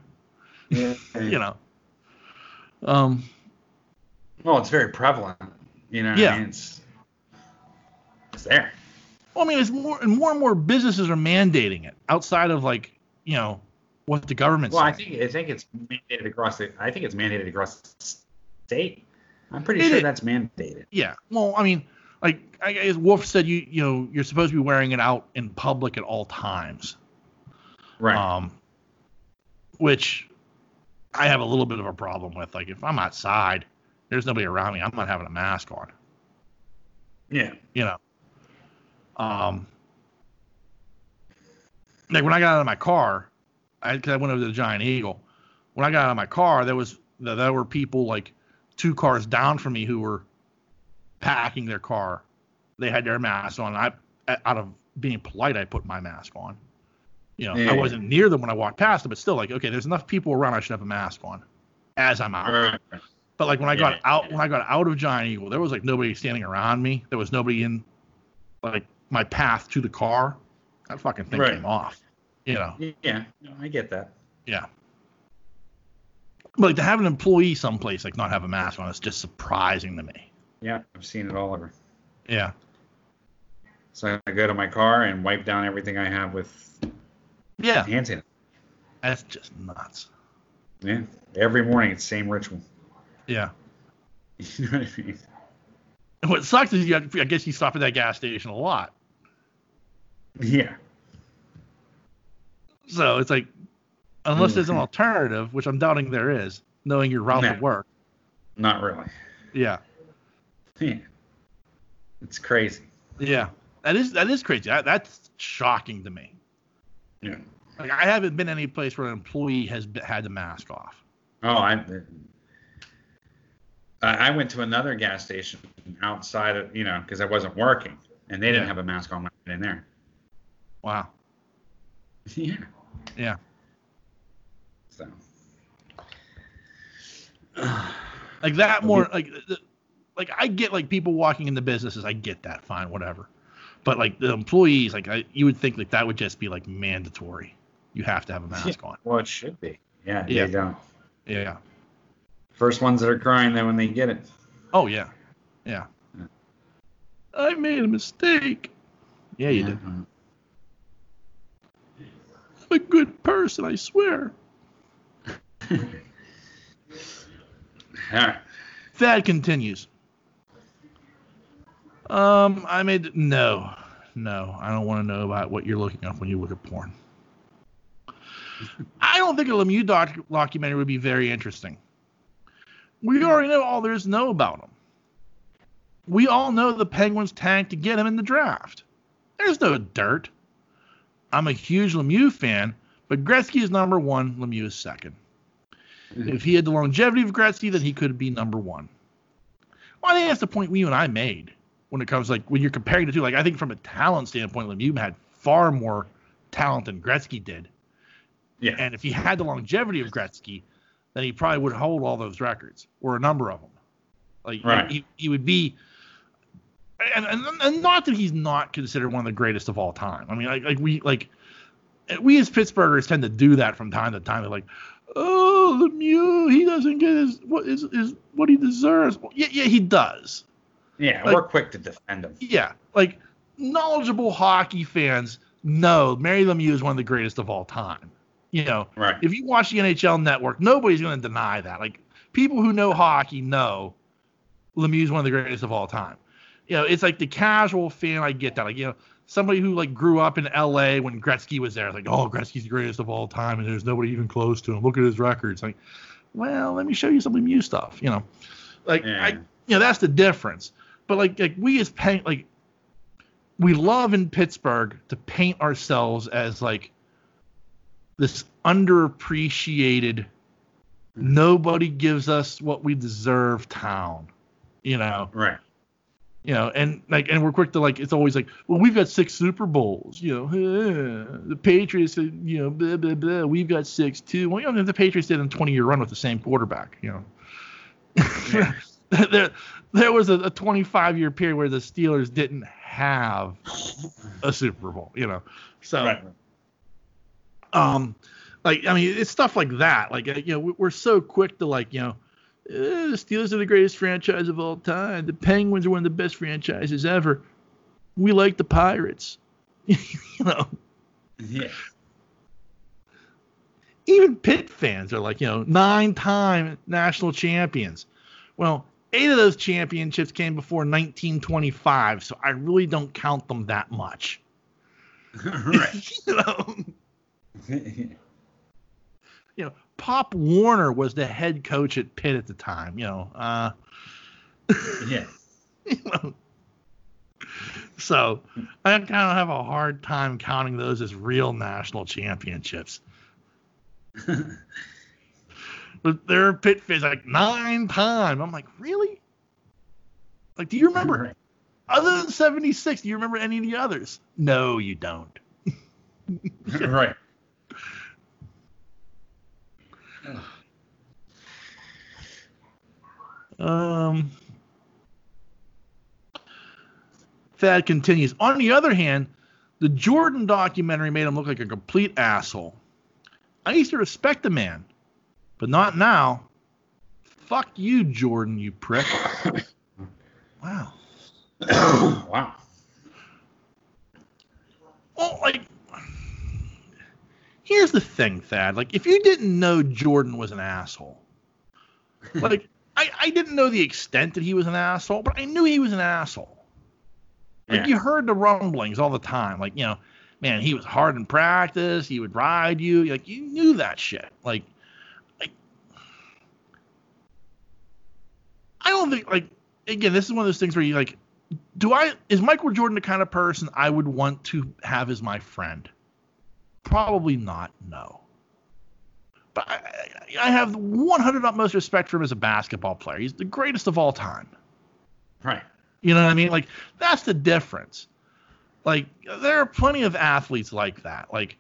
Yeah. *laughs* you know. Um, Well, it's very prevalent. You know. Yeah. I mean? It's it's there. Well, I mean, it's more and more and more businesses are mandating it outside of like you know what the government's. Well, I think I think it's mandated across the. I think it's mandated across the state. I'm pretty It sure that's mandated. Yeah. Well, I mean, like I guess Wolf said, you you know you're supposed to be wearing it out in public at all times. Right. Um, which I have a little bit of a problem with. Like if I'm outside, there's nobody around me, I'm not having a mask on. yeah. You know. Um. Like when I got out of my car, I, cause I went over to the Giant Eagle. When I got out of my car, there was there were people like two cars down from me who were packing their car. They had their mask on. I, out of being polite, I put my mask on. You know, Yeah. I wasn't near them when I walked past them, but still, like, okay, there's enough people around. I should have a mask on as I'm out. Right. But like when I got Yeah, out, when I got out of Giant Eagle, there was like nobody standing around me. There was nobody in like my path to the car. That fucking thing Right. came off. You know, Yeah. No, I get that. yeah. Like to have an employee someplace like not have a mask on is just surprising to me. Yeah. I've seen it all over. Yeah. So I go to my car and wipe down everything I have with Yeah. hand sanitizer. That's just nuts. Yeah. Every morning it's same ritual. Yeah. *laughs* You know what I mean? What sucks is you, I guess you stop at that gas station a lot. Yeah. So it's like, unless there's an Mhm. alternative, which I'm doubting there is, knowing your route No. to work. Not really. Yeah. Yeah. It's crazy. Yeah. That is that is crazy. That, that's shocking to me. Yeah. Like I haven't been any place where an employee has be, had the mask off. Oh, I. I went to another gas station outside of, you know, because I wasn't working, and they didn't Yeah. have a mask on when I went in there. Wow. *laughs* Yeah. Yeah. So. *sighs* Like that more like like I get like people walking in the businesses. I get that. Fine, whatever. But like the employees, like I, you would think like that would just be like mandatory. You have to have a mask on. Well, it should be. Yeah. Yeah. They don't. Yeah. First ones that are crying then when they get it. Oh yeah. Yeah. Yeah. I made a mistake. Yeah, you did. Mhm. I'm a good person, I swear. *laughs* All right. Thad continues. Um, I made no, no. I don't want to know about what you're looking up when you look at porn. I don't think a Lemieux doc- documentary would be very interesting. We already know all there is to know about him. We all know the Penguins tanked to get him in the draft. There's no dirt. I'm a huge Lemieux fan, but Gretzky is number one. Lemieux is second. Mm-hmm. If he had the longevity of Gretzky, then he could be number one. Well, I think that's the point you and I made when it comes like when you're comparing the two. Like I think from a talent standpoint, Lemieux had far more talent than Gretzky did, Yeah. and if he had the longevity of Gretzky, then he probably would hold all those records or a number of them. Like Right. he, he would be. And, and, and not that he's not considered one of the greatest of all time. I mean, like, like we like we as Pittsburghers tend to do that from time to time. Like, oh, Lemieux, he doesn't get his what is is what he deserves. Well, yeah, yeah, he does. Yeah. like- we're quick to defend him. Yeah, like knowledgeable hockey fans no, Mario Lemieux is one of the greatest of all time. You know, Right. if you watch the NHL Network, nobody's going to deny that. Like people who know hockey know Lemieux is one of the greatest of all time. You know, it's like the casual fan. I get that. Like you know, somebody who like grew up in L.A. when Gretzky was there, like, oh, Gretzky's the greatest of all time, and there's nobody even close to him. Look at his records. Like, well, let me show you some new stuff. You know, like Yeah. I, you know, that's the difference. But like, like we as paint, like we love in Pittsburgh to paint ourselves as like this underappreciated, nobody gives us what we deserve town. You know, Right. You know, and like, and we're quick to like, it's always like, well, we've got six Super Bowls, you know, uh, *laughs* the Patriots, uh, you know, blah, blah, blah, we've got six too. Well, you know, the Patriots did a 20 year run with the same quarterback, you know. Yeah. *laughs* there, there was a, a 25 year period where the Steelers didn't have a Super Bowl, you know. So, Right. um, like I mean, it's stuff like that. Like uh, you know, we- we're so quick to like you know, Eh, the Steelers are the greatest franchise of all time. The Penguins are one of the best franchises ever. We like the Pirates. *laughs* you know, Yeah. even Pitt fans are like you know, nine-time national champions. Well, eight of those championships came before 1925, so I really don't count them that much. *laughs* right. *laughs* you know. you know, Pop Warner was the head coach at Pitt at the time. You know, uh, yeah. *laughs* you know. So I kind of have a hard time counting those as real national championships. *laughs* But there are Pitt fans like nine time. I'm like, really? Like, do you remember other than '76? Do you remember any of the others? No, you don't. *laughs* right. Um, Thad continues. On the other hand, the Jordan documentary made him look like a complete asshole. I used to respect the man, but not now. Fuck you, Jordan, you prick. *coughs* wow. *coughs* wow. Well, like, here's the thing, Thad. Like, if you didn't know Jordan was an asshole, like, I, I didn't know the extent that he was an asshole, but I knew he was an asshole. Like, Yeah. you heard the rumblings all the time. Like, you know, man, he was hard in practice. He would ride you. Like, you knew that shit. Like, like, I don't think, like, again, this is one of those things where you, like, do I is Michael Jordan the kind of person I would want to have as my friend? Probably not. No. But I, I have 100 utmost respect for him as a basketball player. He's the greatest of all time. Right. You know what I mean? Like that's the difference. Like there are plenty of athletes like that. Like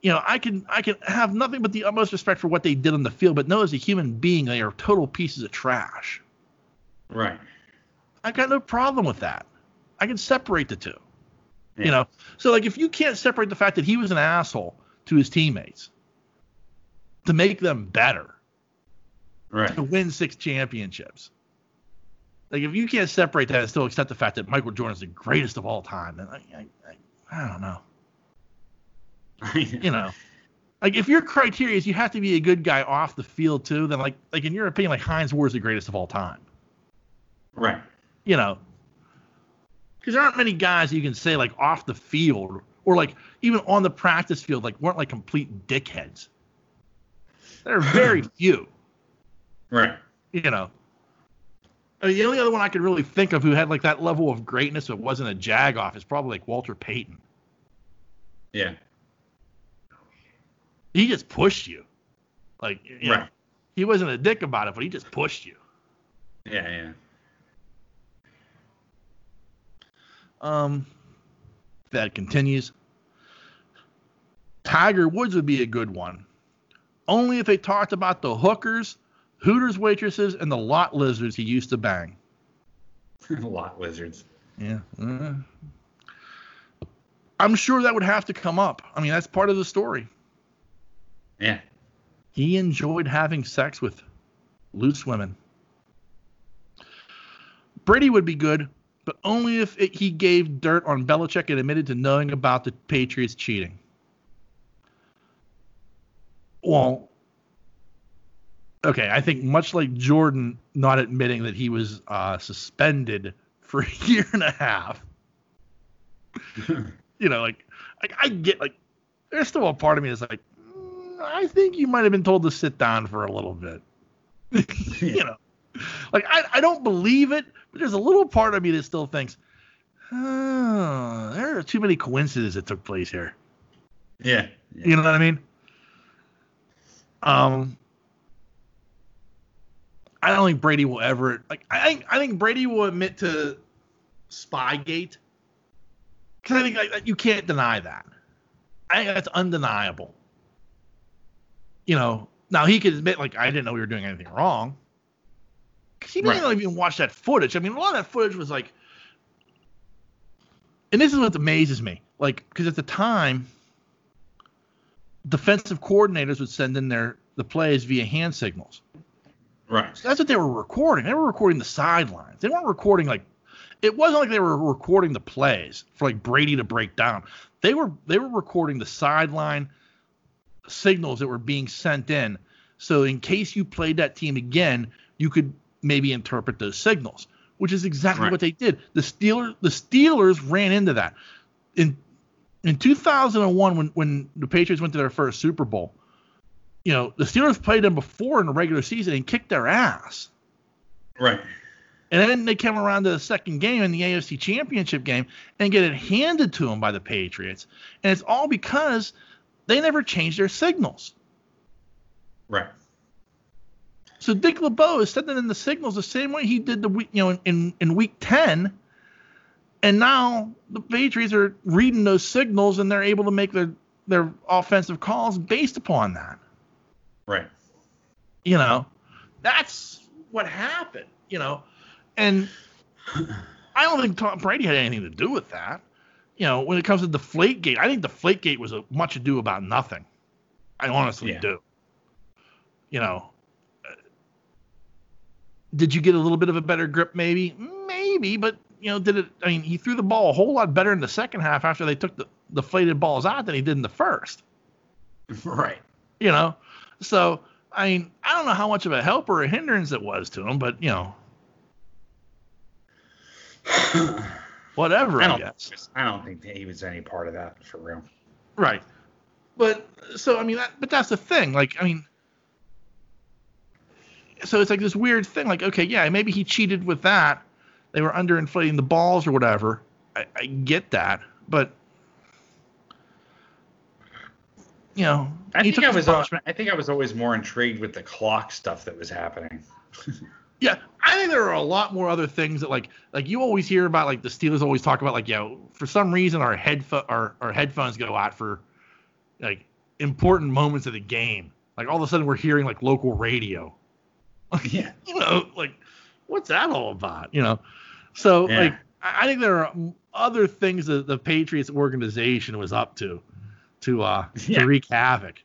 you know, I can I can have nothing but the utmost respect for what they did on the field, but know as a human being they are total pieces of trash. Right. I got no problem with that. I can separate the two. Yeah. You know, so like if you can't separate the fact that he was an asshole to his teammates to make them better, Right. to win six championships. Like if you can't separate that and still accept the fact that Michael Jordan is the greatest of all time, then I, I, I, I don't know. *laughs* You know, like if your criteria is you have to be a good guy off the field too, then like like in your opinion, like Hines Ward is the greatest of all time. right. You know, because there aren't many guys you can say like off the field or like even on the practice field like weren't like complete dickheads. There are very *laughs* few. Right. you know. I mean, the only other one I could really think of who had like that level of greatness but wasn't a jag off is probably like Walter Payton. Yeah. He just pushed you. Like, you know, he wasn't a dick about it, but he just pushed you. Yeah. Yeah. Um, Thad continues. Tiger Woods would be a good one. Only if they talked about the hookers, Hooters waitresses, and the lot lizards he used to bang. The *laughs* lot lizards. Yeah. uh, I'm sure that would have to come up. I mean, that's part of the story. Yeah. He enjoyed having sex with loose women. Brady would be good, but only if it, he gave dirt on Belichick and admitted to knowing about the Patriots cheating. Well, okay, I think much like Jordan not admitting that he was uh, suspended for *laughs* a year and a half, *laughs* you know, like, like I get like, there's still a part of me that's like, mm, I think you might have been told to sit down for a little bit. *laughs* you know, like I, I don't believe it, but there's a little part of me that still thinks, oh, there are too many coincidences that took place here. Yeah. yeah. You know what I mean? Um, I don't think Brady will ever like. I think I think Brady will admit to Spygate because I think like, you can't deny that. I think that's undeniable. You know, now he could admit like I didn't know we were doing anything wrong because he didn't right. even watch that footage. I mean, a lot of that footage was like, and this is what amazes me, like because at the time defensive coordinators would send in their the plays via hand signals. Right. So that's what they were recording. They were recording the sidelines. They weren't recording like it wasn't like they were recording the plays for like Brady to break down. They were they were recording the sideline signals that were being sent in. So in case you played that team again, you could maybe interpret those signals, which is exactly right. what they did. The Steelers the Steelers ran into that. In in 2001 when when the Patriots went to their first Super Bowl, you know, the Steelers played them before in the regular season and kicked their ass. Right. And then they came around to the second game in the AFC Championship game and get it handed to them by the Patriots. And it's all because they never changed their signals. Right. So Dick LeBeau is sending in the signals the same way he did the week, you know, in, in week 10 and now the Patriots are reading those signals and they're able to make their their offensive calls based upon that. Right. You know, that's what happened. You know, and I don't think Tom Brady had anything to do with that. You know, when it comes to Deflategate, I think Deflategate was a much ado about nothing. I honestly yeah. do. You know, uh, did you get a little bit of a better grip? Maybe, maybe, but you know, did it? I mean, he threw the ball a whole lot better in the second half after they took the deflated balls out than he did in the first. *laughs* Right. You know, so I mean, I don't know how much of a help or a hindrance it was to him, but you know, *sighs* whatever. I, I guess. I don't think he was any part of that for real. Right. But so I mean, that, but that's the thing. Like, I mean, so it's like this weird thing. Like, okay, yeah, maybe he cheated with that they were underinflating the balls or whatever. I, I get that, but you know, I think I was. I think I was always more intrigued with the clock stuff that was happening. *laughs* yeah, I think there are a lot more other things that like like you always hear about like the Steelers always talk about like you know for some reason our headphone our, our headphones go out for like important moments of the game. Like all of a sudden we're hearing like local radio. *laughs* yeah. you know, like what's that all about? You know. So yeah. like I think there are other things that the Patriots organization was up to to uh yeah. to wreak havoc.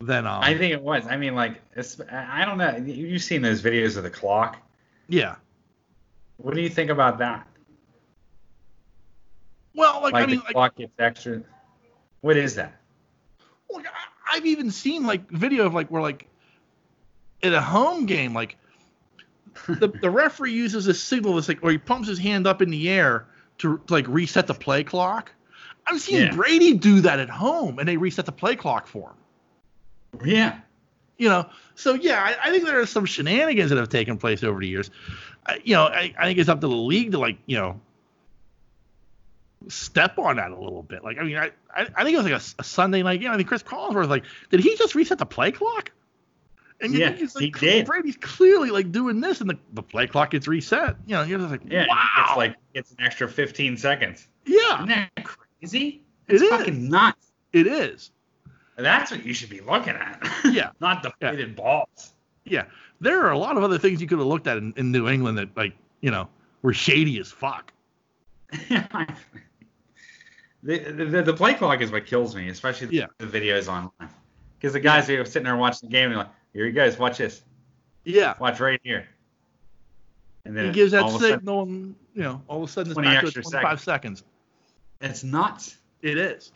Then um, I think it was. I mean, like I don't know. You've seen those videos of the clock. Yeah. What do you think about that? Well, like, like I mean, the like, clock gets extra. What is that? Well, I've even seen like video of like where like at a home game, like *laughs* the, the referee uses a signal that's like, or he pumps his hand up in the air to, to like reset the play clock. I've seen yeah. Brady do that at home, and they reset the play clock for him. Yeah. You know, so yeah, I, I think there are some shenanigans that have taken place over the years. I, you know, I, I think it's up to the league to like, you know, step on that a little bit. Like, I mean, I, I, I think it was like a, a Sunday night game. I think Cris Collinsworth was like, did he just reset the play clock? And yeah, like, he did. Brady's clearly like doing this, and the, the play clock gets reset. You know, you're just like, yeah, wow. It's like it's an extra 15 seconds. Yeah, isn't that crazy? It's it fucking is. nuts. It is. That's what you should be looking at. *laughs* Yeah, not deflated yeah. balls. Yeah, there are a lot of other things you could have looked at in, in New England that like you know were shady as fuck. *laughs* the, the, the play clock is what kills me, especially the, yeah. the videos online. Because the guys who are sitting there watching the game, they're like, here you guys, watch this. Yeah. Watch right here. And And then He gives that all of a signal, and you know, all of a sudden it's 20 back to 25 seconds. It's nuts. It is.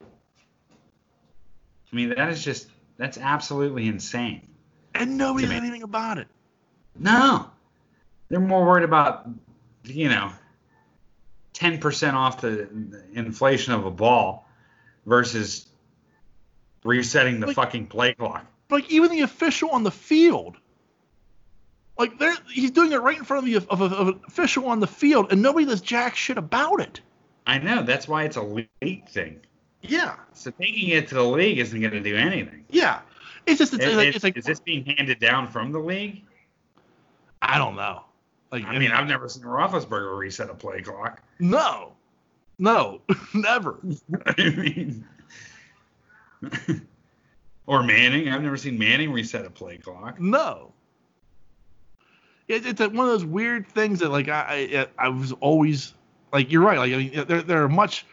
I mean, that is just that's absolutely insane. And nobody To did anything about it. No, they're more worried about you know, ten percent off the inflation of a ball versus resetting the Like- fucking play clock. Like even the official on the field, like there, he's doing it right in front of the of, a- of an official on the field, and nobody does jack shit about it. I know that's why it's a league thing. Yeah, So taking it to the league isn't going to do anything. yeah. It's just it's, Is, like, it's like is this being handed down from the league? I don't know. Like I mean, I've never seen Roethlisberger reset a play clock. no, no, *laughs* never. *laughs* I mean, *laughs* or Manning. I've never seen Manning reset a play clock. No. It, it's like one of those weird things that like I, I I was always like you're right like I mean there there are much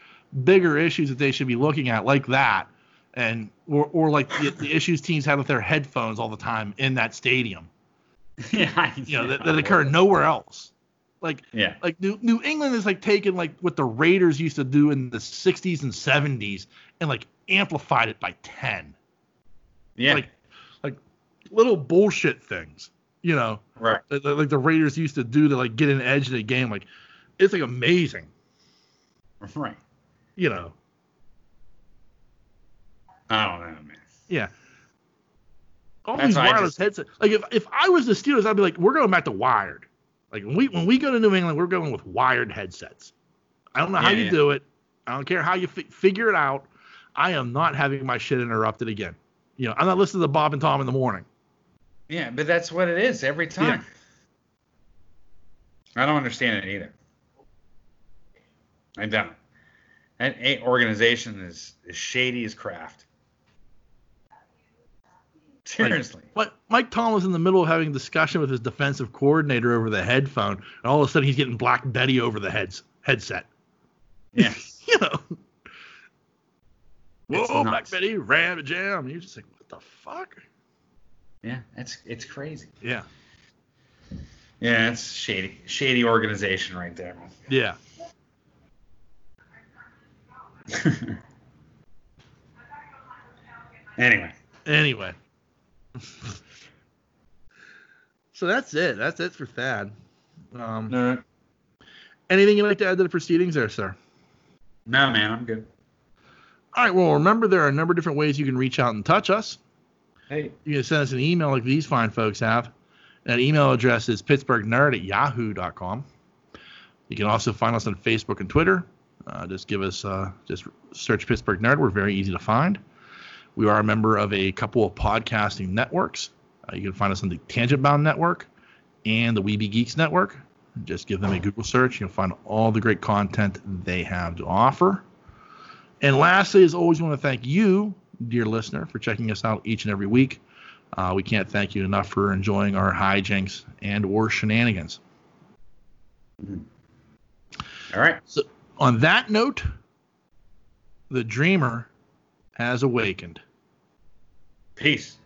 bigger issues that they should be looking at like that and or or like the, the issues teams have with their headphones all the time in that stadium *laughs* yeah, you know that, that occur nowhere else like Yeah, like New, New England is like taking like what the Raiders used to do in the 60s and 70s and like amplified it by 10 yeah, like like little bullshit things you know right. that- that, like the Raiders used to do to like get an edge in the game. Like it's like amazing, Right. you know. I don't know, man. Yeah. All That's these wireless just- headsets. Like if, if I was the Steelers, I'd be like, we're going back to wired. Like when we when we go to New England, we're going with wired headsets. I don't know how Yeah, you yeah. do it. I don't care how you fi- figure it out. I am not having my shit interrupted again. You know, I'm not listening to Bob and Tom in the morning. Yeah, but that's what it is every time. Yeah. I don't understand it either. I don't. That a- organization is, as shady as craft. Seriously. But Mike Tom was in the middle of having a discussion with his defensive coordinator over the headphone, and all of a sudden he's getting Black Betty over the heads headset. yeah. *laughs* you know. Whoa, Black. Betty, ram a jam. And you're just like, what the fuck? Yeah, it's it's crazy. Yeah. Yeah, it's shady shady organization right there. Yeah. *laughs* anyway, Anyway. *laughs* so that's it. That's it for Thad. Um, no, anything you'd like to add to the proceedings there, sir? no, man, I'm good. All right. Well, remember there are a number of different ways you can reach out and touch us. Hey, You can send us an email like these fine folks have. That email address is pittsburghnerd at yahoo.com. You can also find us on Facebook and Twitter. Uh, just give us, uh, just search Pittsburgh Nerd. We're very easy to find. We are a member of a couple of podcasting networks. Uh, you can find us on the Tangent Bound Network and the Weeby Geeks Network. Just give them a Google search. You'll find all the great content they have to offer. And lastly, as always, we want to thank you, dear listener, for checking us out each and every week. Uh, we can't thank you enough for enjoying our hijinks and or shenanigans. all right. So on that note, the dreamer has awakened. Peace.